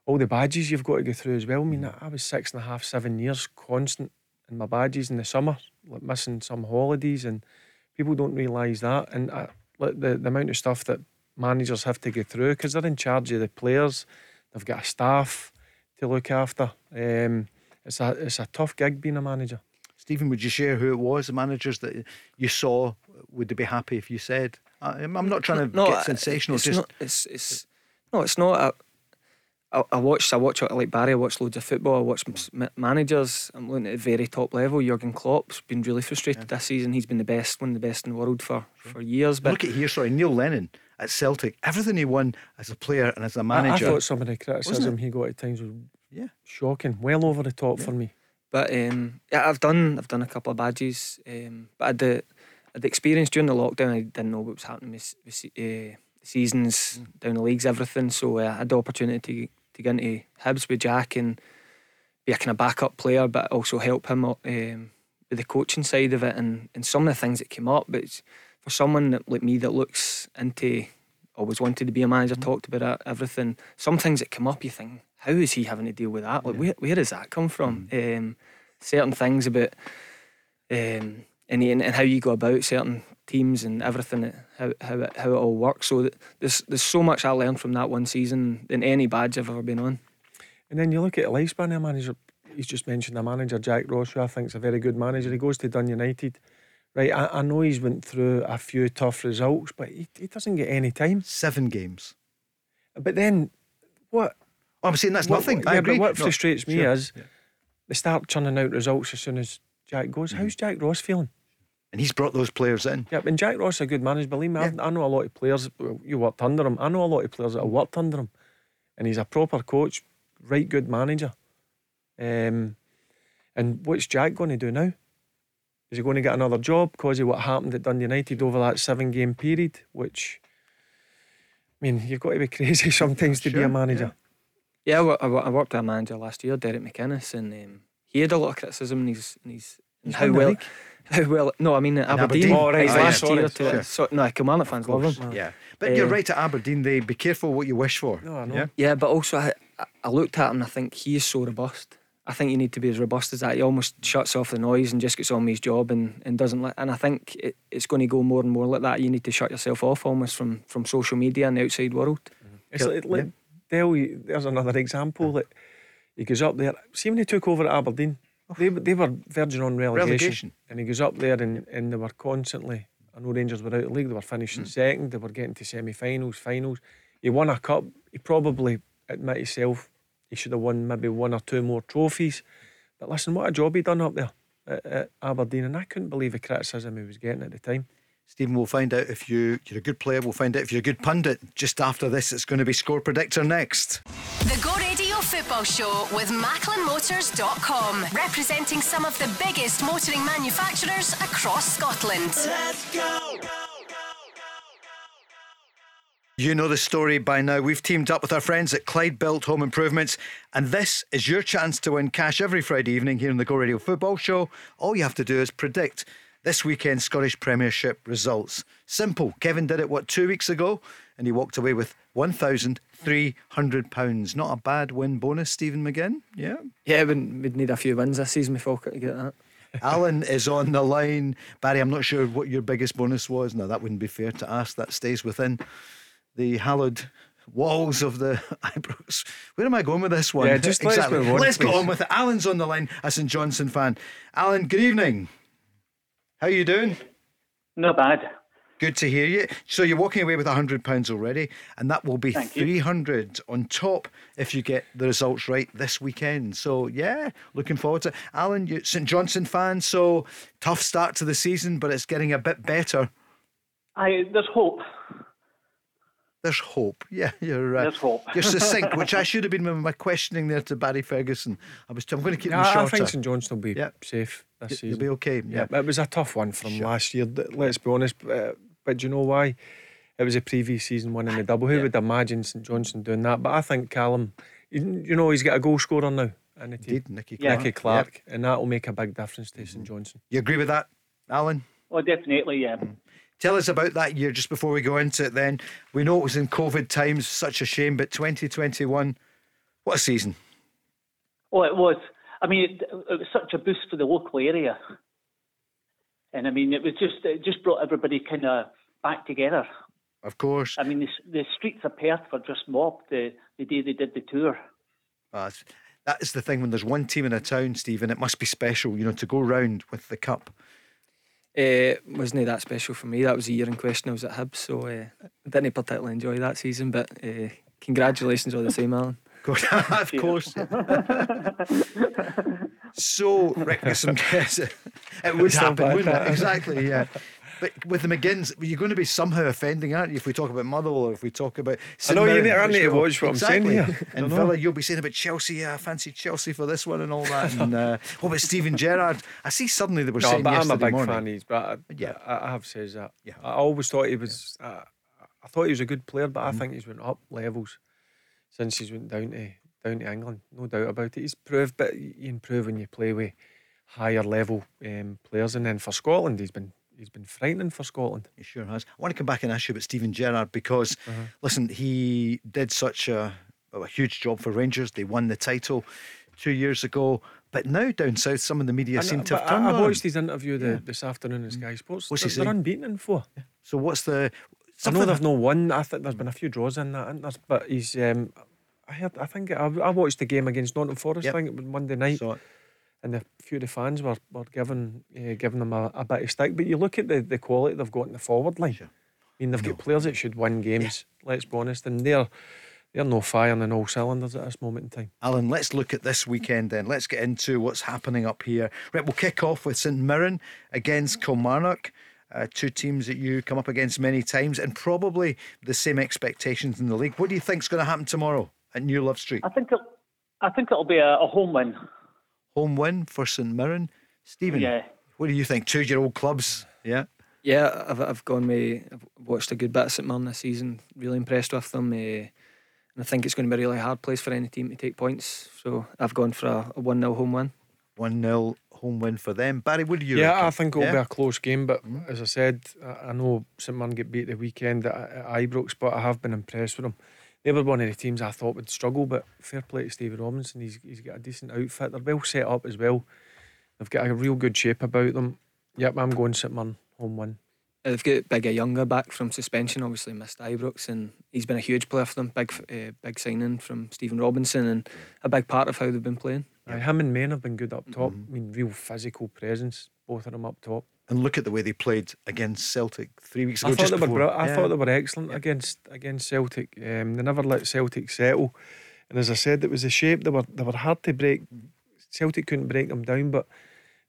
all the badges you've got to go through as well. I mean, I was six and a half, seven years constant in my badges in the summer, like missing some holidays, and people don't realise that. And I, the the amount of stuff that managers have to go through because they're in charge of the players. They've got a staff to look after. Um, it's a it's a tough gig being a manager. Stephen, would you share who it was, the managers that you saw? Would they be happy if you said? I- I'm not trying to No, get sensational. It's just not, it's it's no, it's not. A, I, I watch I watch like Barry. I watch loads of football. I watch m- managers. I'm looking at the very top level. Jurgen Klopp's been really frustrated this season. He's been the best, one of the best in the world for for years. But look at here. Sorry, Neil Lennon at Celtic. Everything he won as a player and as a manager. I, thought some of the criticism he got at times was Yeah. shocking, well over the top for me. But um, yeah, I've done I've done a couple of badges. Um, but I had the, I had the experience during the lockdown. I didn't know what was happening with, with uh, seasons down the leagues, everything. So uh, I had the opportunity to, to get into Hibs with Jack and be a kind of backup player, but also help him um, with the coaching side of it and, and some of the things that came up. But for someone that, like me that looks into always wanted to be a manager, talked about everything. Some things that come up, you think, how is he having to deal with that? Like, where, where does that come from? Um, certain things about um, and, and and how you go about certain teams and everything, how how it, how it all works. So there's there's so much I learned from that one season than any badge I've ever been on. And then you look at the lifespan of a manager. He's just mentioned a manager, Jack Ross, who I think is a very good manager. He goes to Dun United. Right, I, I know he's went through a few tough results, but he, he doesn't get any time. Seven games. But then, what? Oh, I'm saying that's what- nothing. what- I yeah, agree. But what No, frustrates me sure. is they start churning out results as soon as Jack goes. Mm-hmm. How's Jack Ross feeling? and he's brought those players in. Yeah, and Jack Ross is a good manager. Believe me, I've- I know a lot of players. well, You worked under him. I know a lot of players that have worked under him, and he's a proper coach, right good manager. Um, and what's Jack going to do now? Is he going to get another job because of what happened at Dundee United over that seven game period? Which, I mean, you've got to be <laughs> crazy sometimes to be a manager. Yeah, I, I I worked with a manager last year, Derek McInnes, and um, he had a lot of criticism in his, in his in He's how won well, how well. No, I mean Aberdeen. Aberdeen. Oh, right, his last year. To, sure. so, no, Kilmarnock fans love him. Yeah, but you're Uh, right at Aberdeen. They be careful what you wish for. No, I know. Yeah? Yeah, but also I, I- I looked at him and I think he is so robust. I think you need to be as robust as that. He almost shuts off the noise and just gets on with his job and, and doesn't let. And I think it, it's going to go more and more like that. You need to shut yourself off almost from from social media and the outside world. It's like, like Dale, you- there's another example that he goes up there. See when he took over at Aberdeen, oh. they, they were verging on relegation, Relegation. and he goes up there and, and they were constantly. I know Rangers were out of the league. They were finishing hmm. second. They were getting to semi-finals, finals. He won a cup. He probably admit himself he should have won maybe one or two more trophies. But listen, what a job he done up there at, at Aberdeen, and I couldn't believe the criticism he was getting at the time. Stephen, we'll find out if you, you're a good player. We'll find out if you're a good pundit. Just after this, it's going to be Score Predictor next. The Go Radio Football Show with MacklinMotors.com, representing some of the biggest motoring manufacturers across Scotland. You know the story by now. We've teamed up with our friends at Clyde Built Home Improvements, and this is your chance to win cash every Friday evening here on the Go Radio Football Show. All you have to do is predict this weekend's Scottish Premiership results. Simple. Kevin did it, what, two weeks ago? And he walked away with £1,300. Not a bad win bonus, Stephen McGinn. Yeah. Yeah, we'd, we'd need a few wins this season before to get that. Alan is on the line. Barry, I'm not sure what your biggest bonus was. No, that wouldn't be fair to ask. That stays within the hallowed walls of the <laughs> eyebrows. Where am I going with this one? Yeah, just let's move on, Let's go on with it. Alan's on the line, a St Johnstone fan. Alan, good evening. How are you doing? Not bad. Good to hear you. So you're walking away with hundred pounds already, and that will be Thank you. three hundred on top if you get the results right this weekend. So yeah, looking forward to it. Alan. You St Johnstone fan, so tough start to the season, but it's getting a bit better. I there's hope. There's hope. <laughs> Yeah, you're. Uh, There's hope. you're succinct, <laughs> which I should have been with my questioning there to Barry Ferguson. I was. I'm going to keep Yeah, them I think St Johnstone will be Yep. safe this Y- season. You'll be okay. Yeah, Yeah. it was a tough one from Sure. last year. Let's be honest. Uh, but do you know why? It was a previous season winning the double. Who would imagine St Johnstone doing that? But I think Callum, you, you know, he's got a goal scorer now. And it Indeed, Nicky Yeah. Clark. Nicky Clark, and that will make a big difference to St mm-hmm. Johnstone. You agree with that, Alan? Oh, definitely, yeah. Mm. Tell us about that year just before we go into it. Then we know it was in COVID times, such a shame. But 2021, what a season! Oh, it was. I mean, it, it was such a boost for the local area, and I mean, it was just it just brought everybody kind of back together. Of course, I mean, the, the streets of Perth were just mobbed the, the day they did the tour. Uh, that is the thing when there's one team in a town, Stephen. It must be special, you know, to go round with the cup. Uh, wasn't that special for me? That was a year in question. I was at Hibs, so uh, I didn't particularly enjoy that season. But uh, congratulations all the same, Alan. <laughs> of course. <laughs> so, guess it would happen, wouldn't it? Exactly, yeah. <laughs> But with the McGinns, you're going to be somehow offending, aren't you? If we talk about Motherwell or if we talk about. I know, you St need- I to watch what I'm saying Exactly. here. And. Villa, you'll be saying about Chelsea. Yeah, I fancy Chelsea for this one and all that. And uh, what about Steven Gerrard? I see suddenly they were No, saying but I'm a big morning. fan of his. But I, Yeah. I, I have says that. Yeah. I always thought he was. Uh, I thought he was a good player, but Mm-hmm. I think he's went up levels since he's went down to down to England. No doubt about it. He's proved, but you improve when you play with higher level um, players. And then for Scotland, he's been he's been frightening for Scotland. He sure has. I want to come back and ask you about Steven Gerrard because, Uh-huh. listen, he did such a, a huge job for Rangers. They won the title two years ago. But now down south, some of the media And, seem to have turned I, I watched his interview the, this afternoon in Sky Sports. What's he they're, they're unbeaten in four. So what's the? I know something- they've no won. I think there's been a few draws in that, but he's. Um, I heard. I think I, I watched the game against Nottingham Forest. Yep. I think it was Monday night, and a few of the fans were were giving uh, giving them a, a bit of stick. But you look at the, the quality they've got in the forward line. Sure. I mean, they've got players that should win games. Let's be honest, and they're they're no firing in all cylinders at this moment in time. Alan, let's look at this weekend then. Let's get into what's happening up here. Right, we'll kick off with St Mirren against Kilmarnock. Uh, two teams that you come up against many times and probably the same expectations in the league. What do you think is going to happen tomorrow at New Love Street? I think it, I think it'll be a, a home win. Home win for St Mirren. Stephen, Yeah. what do you think? Two year old clubs? Yeah. Yeah, I've, I've gone with, I've watched a good bit of St Mirren this season. Really impressed with them. Uh, and I think it's going to be a really hard place for any team to take points. So I've gone for a, a 1 0 home win. 1 0 home win for them. Barry, what do you yeah, reckon? I think it'll Yeah? be a close game. But as I said, I, I know St Man get beat the weekend at, at Ibrox, but I have been impressed with them. They were one of the teams I thought would struggle, but fair play to Stevie Robinson. He's he's got a decent outfit. They're well set up as well. They've got a real good shape about them. Yep, I'm going St Man home win. They've got Big Ayunga back from suspension, obviously missed Ibrox, and he's been a huge player for them. Big, uh, big signing from Stephen Robinson, and a big part of how they've been playing. Aye, him and Main have been good up top. I mean, real physical presence, both of them up top. And look at the way they played against Celtic three weeks ago. I thought they were. before. I Yeah. thought they were excellent against against Celtic. Um, they never let Celtic settle, and as I said, it was the shape. They were they were hard to break. Celtic couldn't break them down, but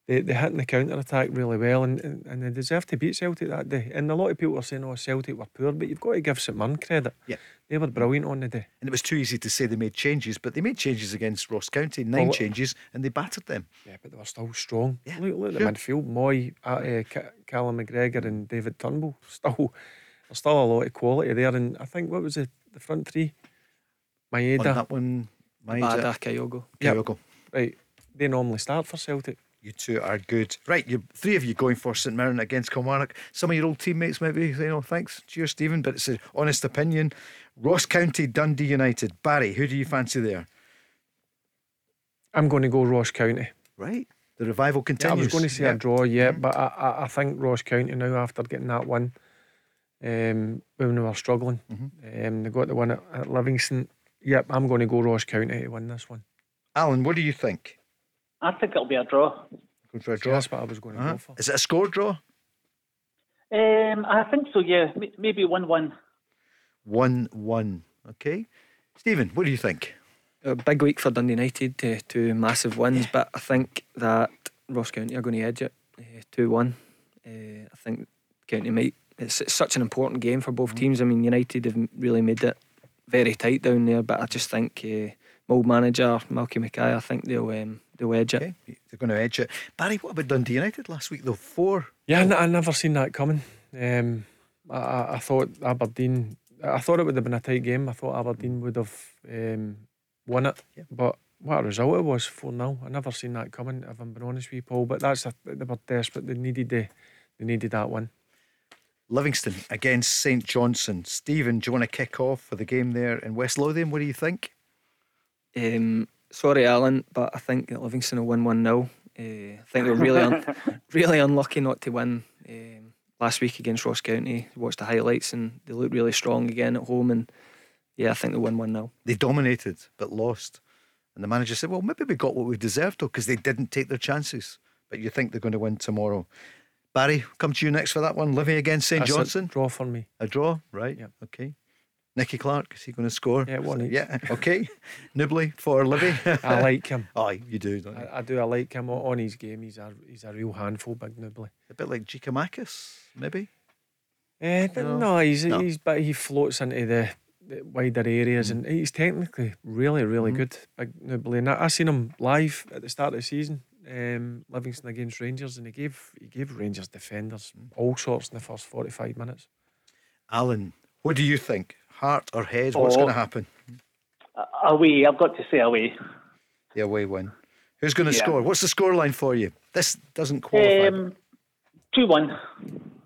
they they hit in the counter attack really well, and, and and they deserved to beat Celtic that day. And a lot of people were saying, "Oh, Celtic were poor," but you've got to give St Mirren credit. Yeah. They were brilliant on the day. And it was too easy to say they made changes, but they made changes against Ross County, nine Well, changes, and they battered them. Yeah, but they were still strong. Yeah, look, look at sure. the midfield. Moy, uh, uh, Callum McGregor, and David Turnbull. <laughs> Still, there's still a lot of quality there. And I think what was it? The front three, On Maeda, that one, Maeda, Bada Kyogo. Yep. Right? They normally start for Celtic. You two are good. Right, you three of you going for St Mirren against Kilmarnock. Some of your old teammates might be saying, oh, thanks, cheers, Stephen, but it's an honest opinion. Ross County, Dundee United. Barry, who do you fancy there? I'm going to go Ross County. Right, the revival Yeah, continues. I was going to say Yeah. a draw, yeah, but I, I, I think Ross County now after getting that one, um, when they were struggling, Mm-hmm. um, they got the one at, at Livingston. Yep, I'm going to go Ross County to win this one. Alan, what do you think? I think it'll be a draw. Going for a draw? that's what I was going to Uh-huh. go for. Is it a score draw? Um, I think so. Yeah, M- maybe one-one. 1 1. Okay. Stephen, what do you think? A big week for Dundee United, uh, two massive wins, but I think that Ross County are going to edge it uh, 2 1. Uh, I think County might it's, it's such an important game for both teams. I mean, United have really made it very tight down there, but I just think uh, my old manager Malky Mackay, I think they'll um, they'll edge it. They're going to edge it. Barry, what about Dundee United last week though? Four. Yeah, I, n- I never seen that coming. Um, I, I, I thought Aberdeen. I thought it would have been a tight game. I thought Aberdeen would have um, won it, Yeah. but what a result it was four 0 I never seen that coming. If I'm being honest with you, Paul, but that's a, they were desperate. They needed the, they needed that one. Livingston against St Johnstone. Stephen, do you want to kick off for the game there in West Lothian? What do you think? Um, sorry, Alan, but I think that Livingston will win one 0 uh, I think they're really un- <laughs> really unlucky not to win um, last week against Ross County. Watched the highlights and they looked really strong again at home. And yeah, I think they'll win one 0 They dominated but lost. And the manager said, well, maybe we got what we deserved though, because they didn't take their chances. But you think they're going to win tomorrow. Barry, come to you next for that one. Livy against St That's a Johnson. draw for me. A draw, right? Yep. Okay. Nicky Clark, is he going to score? Yeah, one each. Yeah, okay. <laughs> Nouble for Livy. <laughs> I like him. <laughs> Oh, you do, don't you? I, I do. I like him on his game. He's a he's a real handful, Big Nouble. A bit like Giakoumakis, maybe? Eh, No. no, he's No. he's but he floats into the, the wider areas and he's technically really really Mhm. good. Big Nouble, and I, I seen him live at the start of the season, um, Livingston against Rangers, and he gave he gave Rangers defenders all sorts in the first forty five minutes. Alan, what do you think? Heart or head? What's Oh. going to happen? Uh, away, I've got to say away. The away win. Who's going to Yeah. score? What's the scoreline for you? This doesn't qualify. Um, 2 1.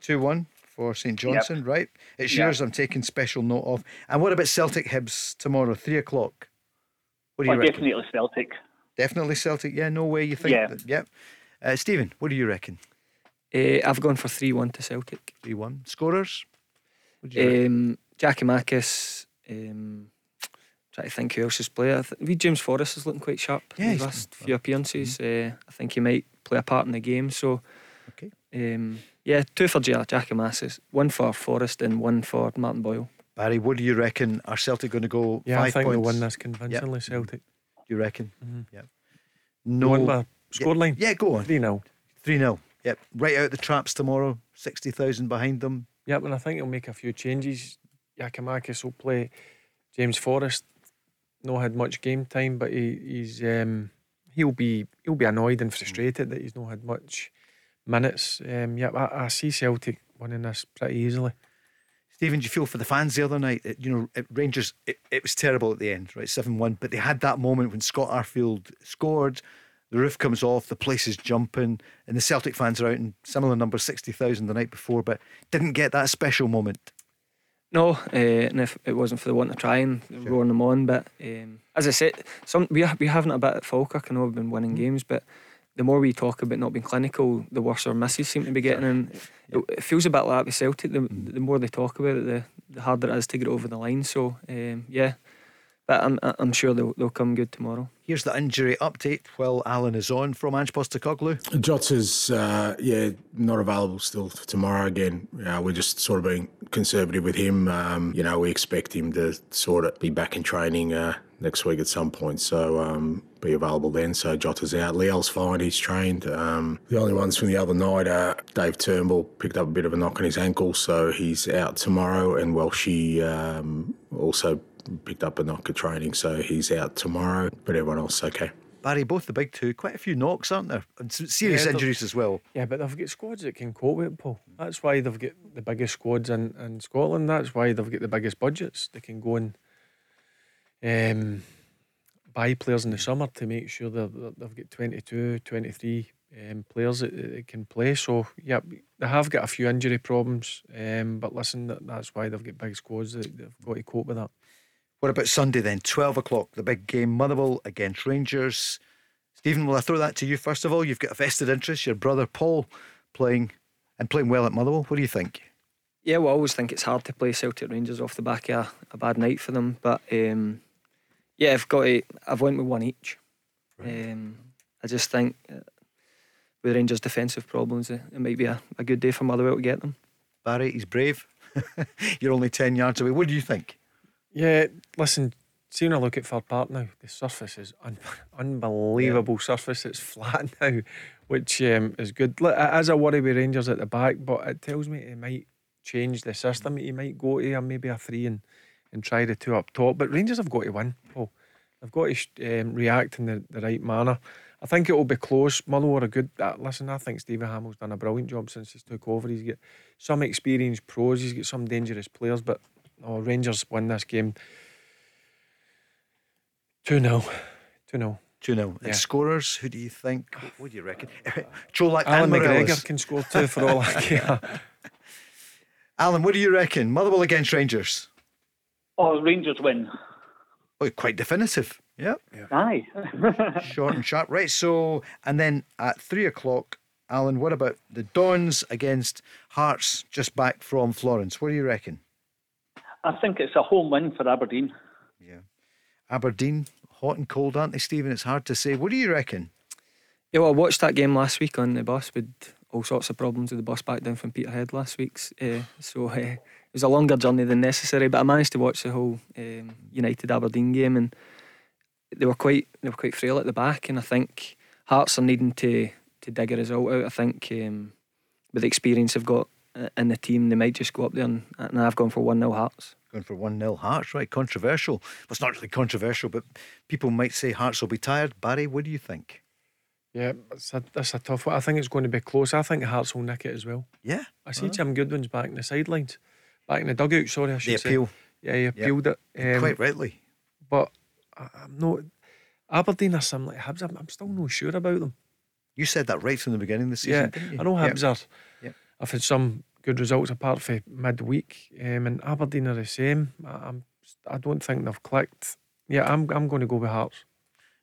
2 1 for St Johnstone, right? It's Yeah. yours I'm taking special note of. And what about Celtic Hibs tomorrow, 3 o'clock? What do you Oh, reckon? definitely Celtic. Definitely Celtic. Yeah, no way you think. Yeah. That, yep. Uh, Stephen, what do you reckon? Uh, I've gone for 3 1 to Celtic. 3 1. Scorers? What do you reckon? Um, Giakoumakis. Um, try to think who else is playing. I th- read James Forrest is looking quite sharp. Yeah, in he's the done last few appearances. Uh, I think he might play a part in the game. So, Okay. um, yeah, two for Ja- Giakoumakis, one for Forrest, and one for Martin Boyle. Barry, what do you reckon? Are Celtic going to go Yeah, five I think points? they'll win this convincingly. Celtic. Do you reckon? Mhm. Yeah. No. No. One by scoreline. Yeah, go on. Three 0 3 0. Yep. Right out the traps tomorrow. 60,000 behind them. Yep, and I think he'll make a few changes. Giakoumakis will play James Forrest. No had much game time, but he, he's um, he'll be he'll be annoyed and frustrated that he's not had much minutes. Um, yep, I, I see Celtic winning this pretty easily. Stephen, do you feel for the fans the other night? That, you know, Rangers, it, it was terrible at the end, right? 7 1. But they had that moment when Scott Arfield scored, the roof comes off, the place is jumping, and the Celtic fans are out in similar numbers, 60,000 the night before, but didn't get that special moment. No, uh, and if it wasn't for the want of trying, roaring them on. But um, as I said, some we we having a bit at Falkirk. I know we've been winning games, but the more we talk about not being clinical, the worse our misses seem to be getting. And it, it feels a bit like with Celtic. The, the more they talk about it, the, the harder it is to get over the line. So um, yeah, but I'm I'm sure they'll they'll come good tomorrow. Here's the injury update while Alan is on from Ange Postecoglou. Jots is, uh, yeah, not available still for tomorrow again. Uh, we're just sort of being conservative with him. Um, you know, we expect him to sort of be back in training uh, next week at some point, so um, be available then. So Jota's out. Liel's fine, he's trained. Um, the only ones from the other night, are Dave Turnbull picked up a bit of a knock on his ankle, so he's out tomorrow, and Welshie um, also picked up a knock at training, so he's out tomorrow, but everyone else okay. Barry, both the big two, quite a few knocks, aren't there? And s- serious Yeah, injuries as well. Yeah, but they've got squads that can cope with it, Paul. That's why they've got the biggest squads in, in Scotland. That's why they've got the biggest budgets. They can go and um, buy players in the summer to make sure that that they've got 22, 23 um, players that, that can play. So, yeah, they have got a few injury problems. Um, but listen, that's why they've got big squads that they've got to cope with that. What about Sunday then? 12 o'clock, the big game, Motherwell against Rangers. Stephen, will I throw that to you first of all? You've got a vested interest, your brother Paul playing and playing well at Motherwell. What do you think? Yeah, well, I always think it's hard to play Celtic Rangers off the back of a, a bad night for them. But um, yeah, I've got to, I've went with one each. Um, I just think uh, with Rangers' defensive problems, it, it might be a, a good day for Motherwell to get them. Barry, he's brave. <laughs> You're only 10 yards away. What do you think? Yeah, listen, seeing a look at Fir Park now, the surface is un- <laughs> unbelievable surface. It's flat <laughs> now, which um, is good. Look, It is a worry with Rangers at the back, but it tells me they might change the system, he might go to a, maybe a three and, and try the two up top. But Rangers have got to win, Paul. They've got to um, react in the, the right manner. I think it will be close. Motherwell are a good. Uh, listen, I think Stevie Hammell's done a brilliant job since he's took over. He's got some experienced pros. He's got some dangerous players. But oh, Rangers win this game 2 0. 2 0. 2 0. And scorers, who do you think? What, do you reckon? <laughs> Joe Alan and McGregor can score two for all I <laughs> care. Alan, what do you reckon? Motherwell against Rangers. Oh, Rangers win. Oh, quite definitive. Yep. Aye. <laughs> Short and sharp. Right. So, and then at three o'clock, Alan, what about the Dons against Hearts just back from Florence? What do you reckon? I think it's a home win for Aberdeen. Yeah. Aberdeen, hot and cold, aren't they, Stephen? It's hard to say. What do you reckon? Yeah, well, I watched that game last week on the bus with all sorts of problems with the bus back down from Peterhead last week's. Uh, so uh, <laughs> it was a longer journey than necessary, but I managed to watch the whole um, United Aberdeen game, and they were quite they were quite frail at the back, and I think Hearts are needing to to dig a result out. I think um, with the experience they've got in the team, they might just go up there, and, and I've gone for one 0 Hearts. Going for 1 0 Hearts, right? Controversial. Well, it's not really controversial, but people might say Hearts will be tired. Barry, what do you think? Yeah, it's a, that's a tough one. I think it's going to be close. I think Hearts will nick it as well. Yeah. I see Jim Goodwin's back in the sidelines, back in the dugout. Sorry, I should The say. appeal. Yeah, he appealed it. Um, Quite rightly. But I, I'm not. Aberdeen are some like Hibs. I'm, I'm still not sure about them. You said that right from the beginning of the Yeah, season, didn't you? I know Yeah. Hibs are. Yeah. I've had some good results apart from midweek, um, and Aberdeen are the same. I, I'm. I don't think they've clicked. Yeah, I'm. I'm going to go with Hearts.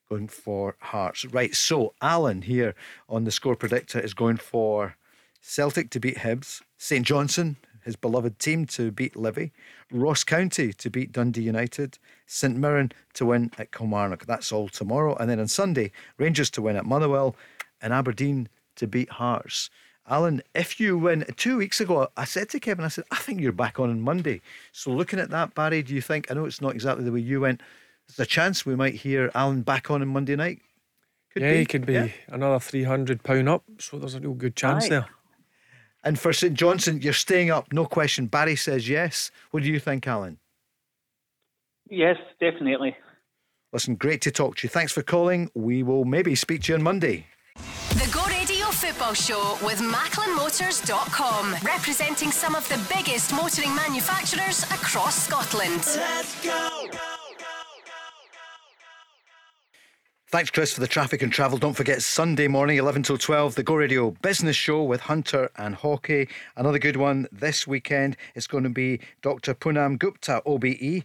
Going for Hearts. Right. So, Alan here on the score predictor is going for Celtic to beat Hibs, St Johnstone, his beloved team, to beat Livy, Ross County to beat Dundee United, St Mirren to win at Kilmarnock. That's all tomorrow. And then on Sunday, Rangers to win at Motherwell and Aberdeen to beat Hearts. Alan, if you win, two weeks ago, I said to Kevin, I said, I think you're back on on Monday. So, looking at that, Barry, do you think, I know it's not exactly the way you went, there's a chance we might hear Alan back on on Monday night? Could yeah, be. he could be Yeah. another three hundred pound up. So there's a real good chance Aye. there. And for St Johnstone, you're staying up, no question. Barry says yes. What do you think, Alan? Yes, definitely. Listen, great to talk to you. Thanks for calling. We will maybe speak to you on Monday. The Go Radio Football Show with MacklinMotors.com, representing some of the biggest motoring manufacturers across Scotland. Let's go! Thanks, Chris, for the traffic and travel. Don't forget, Sunday morning, 11 till 12, the Go Radio Business Show with Hunter and Hockey. Another good one this weekend. It's going to be Dr. Poonam Gupta, OBE,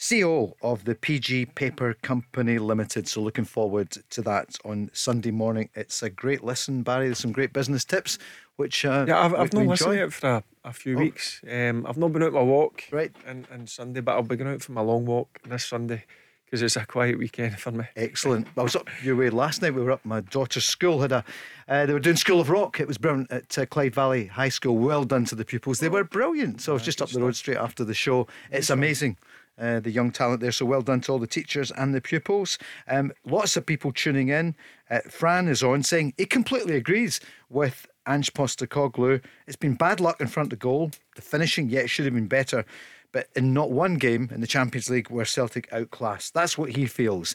CEO of the PG Paper Company Limited. So, looking forward to that on Sunday morning. It's a great listen, Barry. There's some great business tips, which uh, Yeah, I've, I've not listened to it for a, a few Oh. weeks. Um, I've not been out my walk Right. and, and Sunday, but I'll be going out for my long walk this Sunday because it's a quiet weekend for me. Excellent. I was up your way last night. We were up. My daughter's school had a. Uh, they were doing School of Rock. It was brilliant at uh, Clyde Valley High School. Well done to the pupils. They were brilliant. So I was just up the road straight after the show. It's amazing. Uh, the young talent there. So well done to all the teachers and the pupils. Um, lots of people tuning in. Uh, Fran is on saying he completely agrees with Ange Postecoglou. It's been bad luck in front of goal. The finishing, yeah, it should have been better. But in not one game in the Champions League were Celtic outclassed. That's what he feels.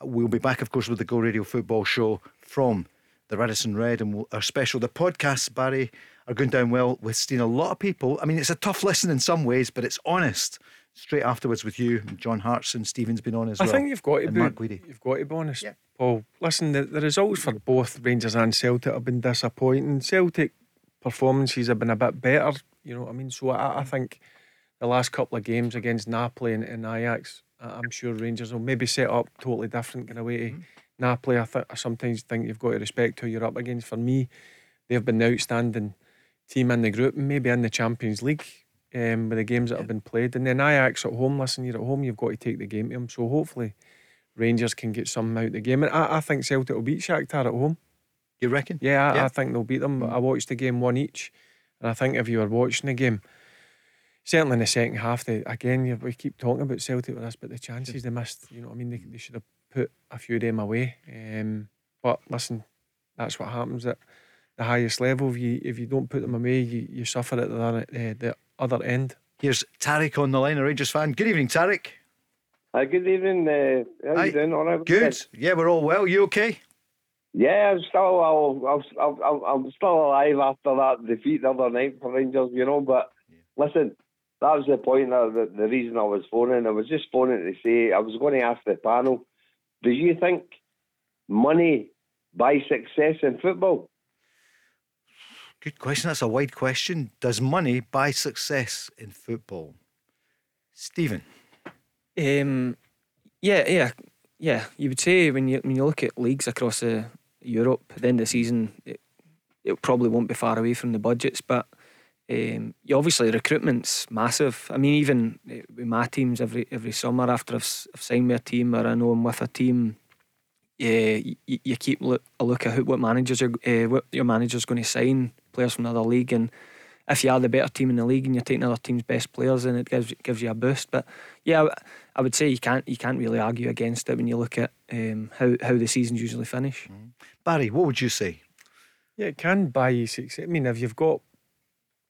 We'll be back, of course, with the Go Radio Football Show from the Radisson Red and we'll, our special. The podcasts, Barry, are going down well. We've seen a lot of people. I mean, it's a tough listen in some ways, but it's honest. Straight afterwards with you, John Hartson, Stephen's been on as I well. I think you've got to be, Mark Guidi. you've got to be honest, Yeah. Paul. Listen, the, the results for both Rangers and Celtic have been disappointing. Celtic performances have been a bit better, you know what I mean. So I, I think the last couple of games against Napoli and, and Ajax, I'm sure Rangers will maybe set up totally different kind of way to mm-hmm. Napoli. I, th- I sometimes think you've got to respect who you're up against. For me, they've been the outstanding team in the group, maybe in the Champions League. Um, with the games that have been played, and then Ajax at home. Listen, you're at home, you've got to take the game to them. So hopefully, Rangers can get something out of the game. And I, I think Celtic will beat Shakhtar at home. You reckon? Yeah, I, Yeah. I think they'll beat them. I watched the game one each, and I think if you were watching the game, certainly in the second half, they, again, you, we keep talking about Celtic with us, but the chances they missed, you know what I mean? They, they should have put a few of them away. Um, but listen, that's what happens at, the highest level. If you if you don't put them away, you, you suffer at the, uh, the other end. Here's Tarek on the line, a Rangers fan. Good evening, Tarek. Hi, good evening. Uh, how Hi. you doing? All right? Good. Yeah, we're all well. You okay? Yeah, I'm still, I'll, I'll, I'll, I'll, I'm still alive after that defeat the other night for Rangers, you know. But listen, that was the point. Of the, the reason I was phoning. I was just phoning to say I was going to ask the panel: Do you think money buys success in football? Good question. That's a wide question. Does money buy success in football? Stephen. Um, yeah, yeah, yeah. You would say when you when you look at leagues across uh, Europe at the end of the season, it, it probably won't be far away from the budgets, but um, you obviously recruitment's massive. I mean, even uh, with my teams every every summer after I've, I've signed with a team or I know I'm with a team, yeah, you, you keep look, a look at who, what managers are uh, what your manager's going to sign players from another league and if you are the better team in the league and you're taking other team's best players, then it gives gives you a boost. But yeah, I would say you can't you can't really argue against it when you look at um, how how the seasons usually finish. Barry, what would you say? Yeah, it can buy you success. I mean, if you've got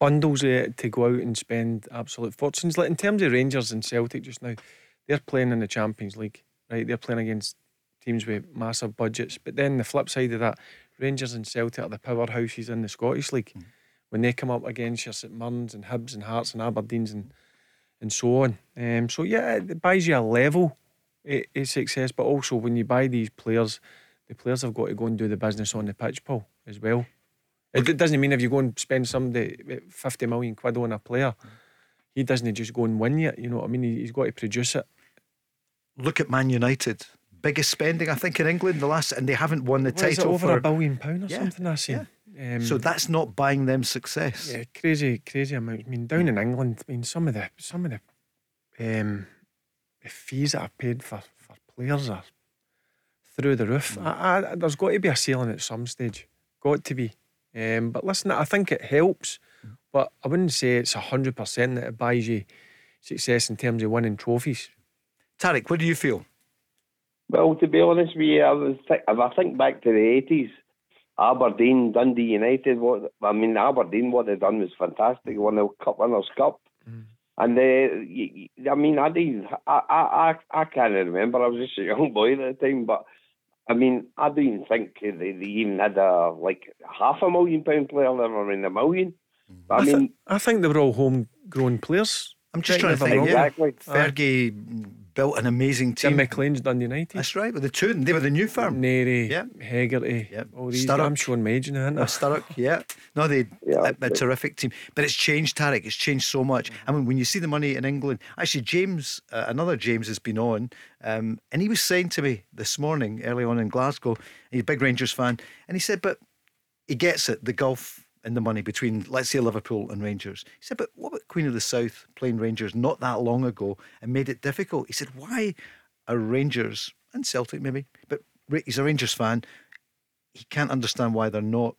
bundles of it to go out and spend absolute fortunes, like in terms of Rangers and Celtic just now, they're playing in the Champions League, right? They're playing against teams with massive budgets. But then the flip side of that, Rangers and Celtic are the powerhouses in the Scottish League. When they come up against your St Mirrens and Hibs and Hearts and Aberdeens and and so on. Um, so yeah, it buys you a level of, of success, but also when you buy these players, the players have got to go and do the business on the pitch, Paul, as well. It, it doesn't mean if you go and spend somebody eh, 50 million quid on a player, he doesn't just go and win you. You know what I mean? He, he's got to produce it. Look at Man United. Biggest spending, I think, in England the last, and they haven't won the What is it, title over for a billion pound or Yeah, something. I seen. Um, So that's not buying them success. Yeah, crazy, crazy amount. I mean, down in England, I mean, some of the some of the um, the fees that are paid for, for players are through the roof. I, I, there's got to be a ceiling at some stage. Got to be. Um, but listen, I think it helps, but I wouldn't say it's hundred percent that it buys you success in terms of winning trophies. Tarek, what do you feel? Well, to be honest with you, I was th- if I think back to the eighties, Aberdeen, Dundee United. What I mean, Aberdeen, what they done was fantastic. Won the Cup Winners' Cup, mm. and they, y- y- I mean, I didn't, I, I, I, I can't remember. I was just a young boy at the time, but I mean, I don't even think they, they even had a like half a million pound player. They were in a million. Mm-hmm. But, I thi- mean, I think they were all homegrown players. I'm just trying to me if I'm think. wrong. Yeah. Fergie built an amazing team. Jim McLean's Dundee United. That's right, with the two. They were the new firm. Narey, Yeah. Hegarty, Yep. all these. Sturrock. I'm showing Mage now, isn't Uh, I? Sturrock, yeah. No, they Yeah, a, a terrific team. But it's changed, Tarek. It's changed so much. I mean, when you see the money in England, actually, James, uh, another James has been on, um, and he was saying to me this morning, early on in Glasgow, he's a big Rangers fan, and he said, but he gets it, the gulf and the money between, let's say, Liverpool and Rangers. He said, but what about Queen of the South playing Rangers not that long ago and made it difficult? He said, why are Rangers and Celtic maybe, but he's a Rangers fan. He can't understand why they're not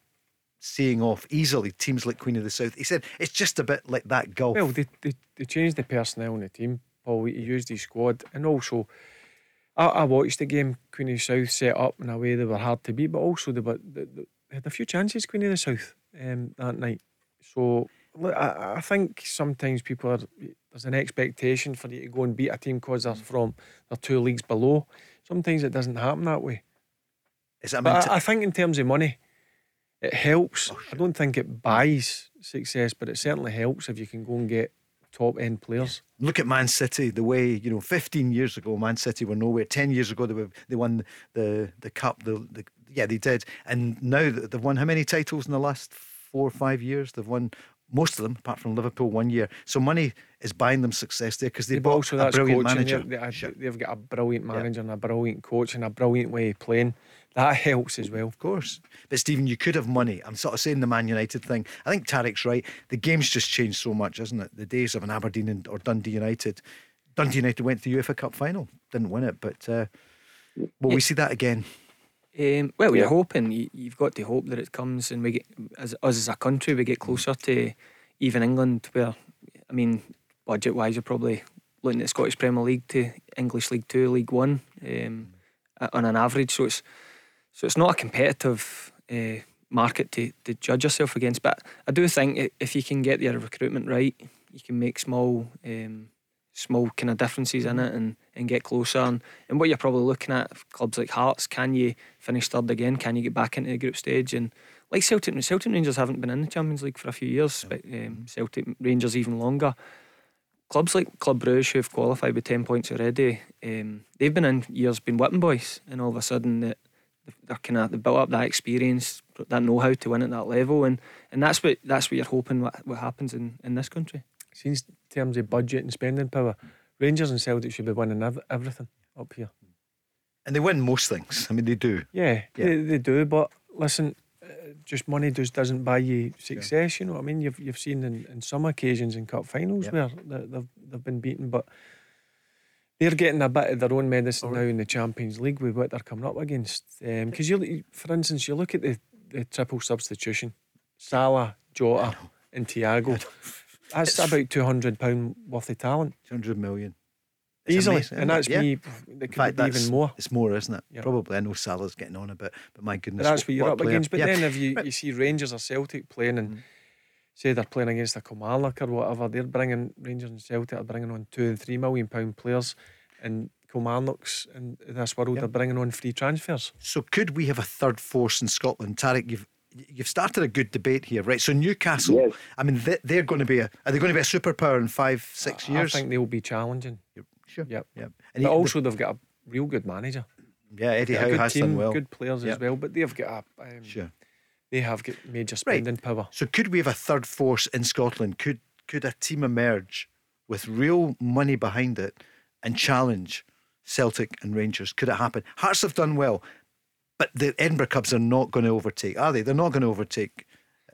seeing off easily teams like Queen of the South. He said it's just a bit like that gulf. Well, they, they, they changed the personnel in the team. Paul, he used his squad, and also I, I watched the game. Queen of the South set up in a way they were hard to beat, but also they, they, they had a few chances. Queen of the South um, that night. So look, I, I think sometimes people are there's an expectation for you to go and beat a team because they're from they're two leagues below. Sometimes it doesn't happen that way. Is that But I, I think in terms of money, it helps. I don't think it buys success, but it certainly helps if you can go and get top end players. Look at Man City. The way you know, 15 years ago, Man City were nowhere. 10 years ago, they were they won the the cup. The, the yeah, they did. And now th- they've won how many titles in the last four or five years? They've won most of them, apart from Liverpool one year. So money is buying them success there because they Yeah, bought also a brilliant manager. They- They've got a brilliant manager and a brilliant coach and a brilliant way of playing. That helps as well. Of course. But Stephen, you could have money. I'm sort of saying the Man United thing. I think Tarek's right. The game's just changed so much, isn't it? The days of an Aberdeen and, or Dundee United. Dundee United went to the UEFA Cup final, didn't win it, but uh, will we see that again? Um, well, Yeah. you're hoping. You, you've got to hope that it comes, and we get as us as a country, we get closer to even England, where I mean, budget wise, you're probably looking at Scottish Premier League to English League Two, League One, um, on an average. So it's so it's not a competitive uh, market to, to judge yourself against. But I do think if you can get your recruitment right, you can make small um, small kind of differences in it and, and get closer. And, and what you're probably looking at, clubs like Hearts, can you finish third again? Can you get back into the group stage? And like Celtic, Celtic Rangers haven't been in the Champions League for a few years, but um, Celtic Rangers even longer. Clubs like Club Bruges, who've qualified with 10 points already, um, they've been in years, been whipping boys, and all of a sudden that they're kind of they built up that experience, that know how to win at that level, and, and that's what that's what you're hoping what, what happens in, in this country. Since terms of budget and spending power, Rangers and Celtic should be winning ev- everything up here. And they win most things. I mean, they do. Yeah, yeah. They, they do. But listen, uh, just money just doesn't buy you success. Yeah. You know what I mean? You've you've seen in, in some occasions in cup finals where they've they've been beaten, but they're getting a bit of their own medicine now in the Champions League with what they're coming up against. Because um, you, for instance, you look at the, the triple substitution: Salah, Jota, and Thiago. That's it's about two hundred pound worth of talent. Two hundred million. It's Easily, amazing, and that's yeah. me. It could be even more. It's more, isn't it? Yeah. Probably. I know Salah's getting on a bit, but my goodness, but that's what, what you're up player. against. But yeah. then if you, you see Rangers or Celtic playing and mm. say they're playing against a Kilmarnock or whatever, they're bringing Rangers and Celtic are bringing on two and three million pound players, and Kilmarnock's in this world are bringing on free transfers. So could we have a third force in Scotland, Tariq? You've you've started a good debate here, right? So Newcastle, yes. I mean, they, are going to be a are they going to be a superpower in five, six years? I think they'll be challenging. You're sure. Yep. Yep. And but he, also the, they've got a real good manager. Yeah, Eddie Howe has team, done well. Good players yep. as well, but they've got a um, sure. They have got major spending right. power. So could we have a third force in Scotland? Could could a team emerge with real money behind it and challenge Celtic and Rangers? Could it happen? Hearts have done well. But the Edinburgh Cubs are not going to overtake, are they? They're not going to overtake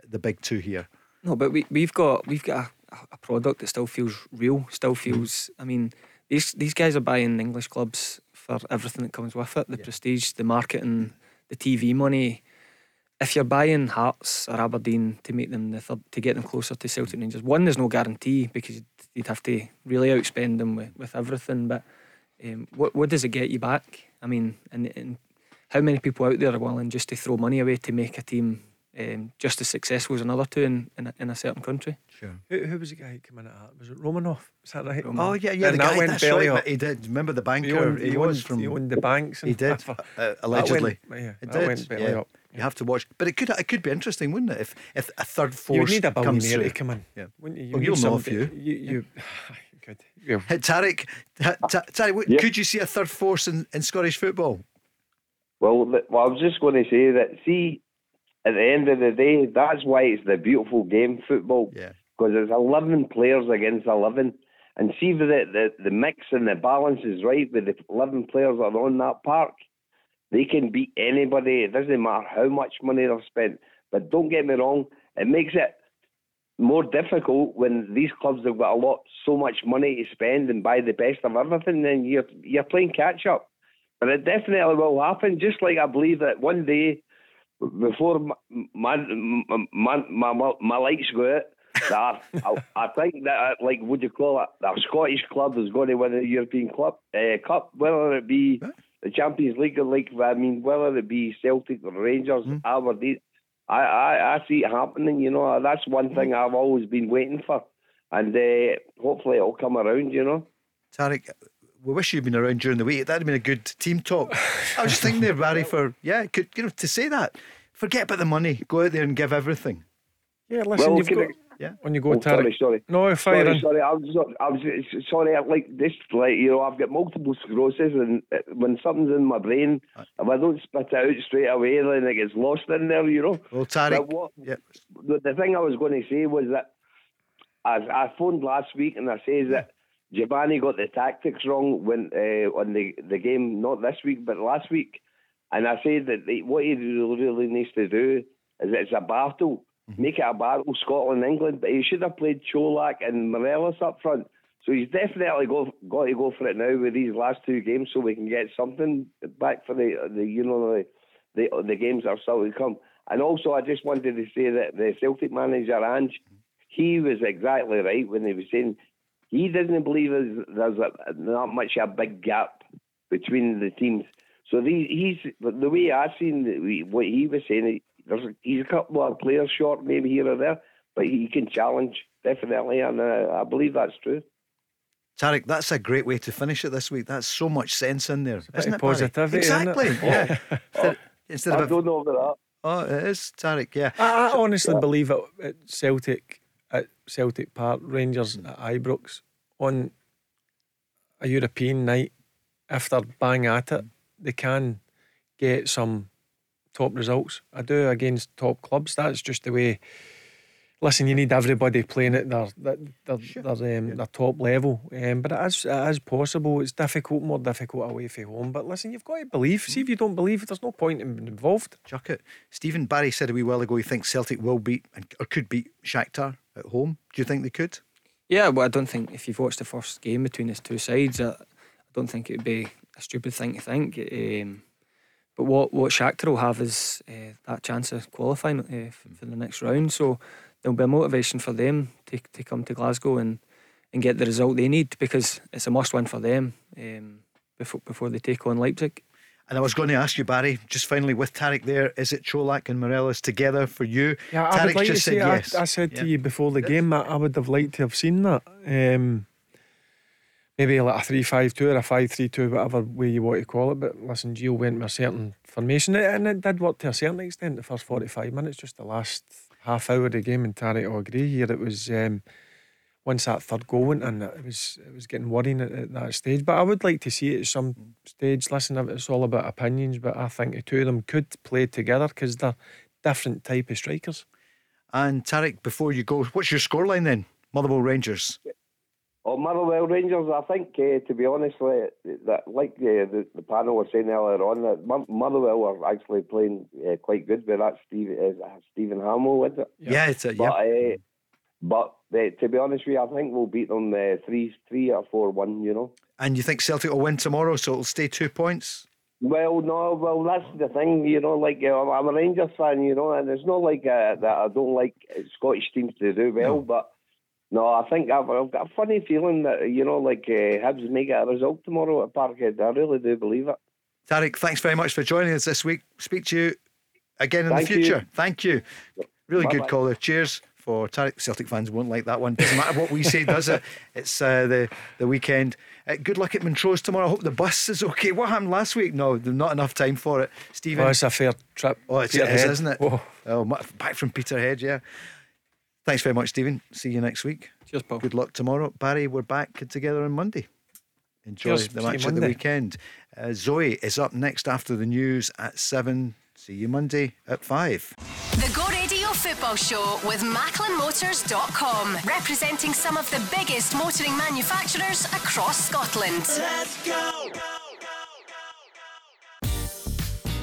the big two here. No, but we we've got we've got a, a product that still feels real, still mm. feels. I mean, these these guys are buying English clubs for everything that comes with it: the yeah. prestige, the marketing, mm. the TV money. If you're buying Hearts or Aberdeen to make them the third, to get them closer to Celtic mm. Rangers, one there's no guarantee because you'd have to really outspend them with, with everything. But um, what what does it get you back? I mean, and, and how many people out there are willing just to throw money away to make a team um, just as successful as another two in, in, a, in a certain country? Sure. Who, who was the guy who came in at that? Was it Romanov? Is that right? Oh, yeah, yeah. And the guy, went that's belly right, up. He did. Remember the banker? He, owned, he, he was from. He owned the banks. And he did, uh, allegedly. Went, yeah, it did. Went belly yeah. up. You have to watch, but it could it could be interesting, wouldn't it? If if a third force you need a comes through. to come in, yeah. Wouldn't you? you well, you'll know a few. You, you <sighs> good. Yeah. Tariq, Tariq, yeah. could you see a third force in, in Scottish football? Well, well, I was just going to say that. See, at the end of the day, that's why it's the beautiful game, football. Yeah. Because it's eleven players against eleven, and see the, the the mix and the balance is right with the eleven players that are on that park. They can beat anybody. It doesn't matter how much money they've spent. But don't get me wrong, it makes it more difficult when these clubs have got a lot, so much money to spend and buy the best of everything. Then you're you're playing catch up. But it definitely will happen. Just like I believe that one day, before my my my my, my lights go out, that <laughs> I, I, think that uh, like would you call it a Scottish club is going to win a European club uh, cup, whether it be the Champions League or like I mean whether it be Celtic or Rangers, mm. Aberdeen. I, I, I see it happening. You know that's one thing I've always been waiting for, and uh, hopefully it'll come around. You know. Tariq, we wish you'd been around during the week. That'd have been a good team talk. I was just thinking there, Barry, for yeah, could you know to say that. Forget about the money. Go out there and give everything. Yeah, listen, well, you've got. Yeah. When you go, oh, sorry, sorry. No, fire sorry, sorry. I was, sorry. I was sorry. Like this, like you know, I've got multiple sclerosis, and uh, when something's in my brain, if I don't spit it out straight away, then it gets lost in there. You know. Well, Tariq. What, yeah. the, the thing I was going to say was that I, I phoned last week and I says that Giovanni got the tactics wrong when uh, on the the game, not this week but last week. And I said that they, what he really, really needs to do is it's a battle, mm-hmm. make it a battle, Scotland England. But he should have played Colak and Morelos up front. So he's definitely go, got to go for it now with these last two games, so we can get something back for the the you know the the, the games that are still to come. And also, I just wanted to say that the Celtic manager Ange, he was exactly right when he was saying he doesn't believe there's a, not much a big gap between the teams. So the, he's the way I've seen what he was saying. there's he's a couple of players short, maybe here or there, but he can challenge definitely, and uh, I believe that's true. Tarek, that's a great way to finish it this week. That's so much sense in there, isn't it? Positivity, exactly. Isn't it? <laughs> Yeah. instead, instead I of don't know about that. oh, it is Tarek. Yeah. I, I honestly believe at, at Celtic, at Celtic Park, Rangers at Ibrox, on a European night, if they're bang at it, they can get some top results. I do against top clubs. That's just the way. Listen, you need everybody playing at their their, their, their, um, their top level. Um, but it is, it is possible. It's difficult, more difficult away from home. But listen, you've got to believe. See if you don't believe, there's no point in being involved. Chuck it. Stephen Barry said a wee while ago he thinks Celtic will beat and, or could beat Shakhtar at home. Do you think they could? Yeah, well, I don't think if you've watched the first game between these two sides, I, don't think it would be a stupid thing to think. Um, but what what Shakhtar will have is uh, that chance of qualifying uh, for the next round. So there'll be a motivation for them to, to come to Glasgow and, and get the result they need because it's a must win for them um, before before they take on Leipzig. And I was going to ask you, Barry, just finally with Tarek there, is it Colak and Morelos together for you? Yeah, I would like just to said say, I- yes. I, said Yeah. to you before the game, I, I would have liked to have seen that. Um, maybe like a 3 5 2 or a 5 3 2, whatever way you want to call it. But listen, Gio went with a certain formation, and it did work to a certain extent the first 45 minutes, just the last half hour of the game. And Tarek will agree here. It was. Um, once that third goal went in, it was it was getting worrying at, at that stage. But I would like to see it at some stage. Listen, it's all about opinions, but I think the two of them could play together because they're different type of strikers. And Tarek, before you go, what's your scoreline then? Motherwell Rangers. Oh, Motherwell Rangers, I think, uh, to be honest, that like uh, the, the panel was saying earlier on, that Motherwell are actually playing uh, quite good with that Steve, uh, Steven Hammell, is it? Yeah, it's a, But, yeah. uh, but uh, to be honest with you, I think we'll beat them uh, three, three or four one. You know. And you think Celtic will win tomorrow, so it'll stay two points? Well, no, well that's the thing, you know. Like uh, I'm a Rangers fan, you know, and it's not like uh, that I don't like Scottish teams to do well, but no, I think I've, I've got a funny feeling that you know, like uh, Hibs may get a result tomorrow at Parkhead. I really do believe it. Tarek, thanks very much for joining us this week. Speak to you again in Thank the you. future. Thank you. Really good Bye-bye. caller. Cheers for Tarek. Celtic fans won't like that one. Doesn't matter what we say, does it? <laughs> It's uh, the the weekend. Uh, good luck at Montrose tomorrow. I hope the bus is okay. What happened last week? No, there's not enough time for it. Stephen. Oh, it's a fair trip. Oh, it's, it is, Peterhead. isn't it? Whoa. Oh, back from Peterhead, yeah. Thanks very much, Stephen. See you next week. Cheers, Paul. Good luck tomorrow. Barry, we're back together on Monday. Enjoy Cheers. the match of the weekend. Uh, Zoe is up next after the news at 7. See you Monday at 5. The Go Radio Football Show with MacklinMotors.com, representing some of the biggest motoring manufacturers across Scotland. Let's go!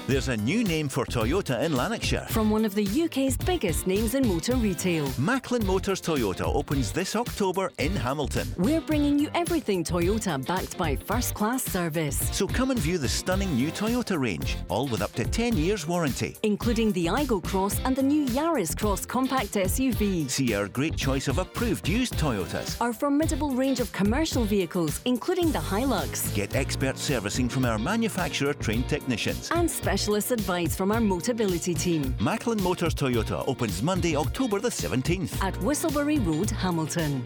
There's a new name for Toyota in Lanarkshire. From one of the UK's biggest names in motor retail. Macklin Motors Toyota opens this October in Hamilton. We're bringing you everything Toyota backed by first class service, So come and view the stunning new Toyota range, all with up to 10 years warranty. including the Aygo Cross and the new Yaris Cross compact SUV. See our great choice of approved used Toyotas. Our formidable range of commercial vehicles, including the Hilux. Get expert servicing from our manufacturer trained technicians. And specialist advice from our Motability team Macklin Motors Toyota opens Monday, October the 17th. at Whistleberry Road, Hamilton.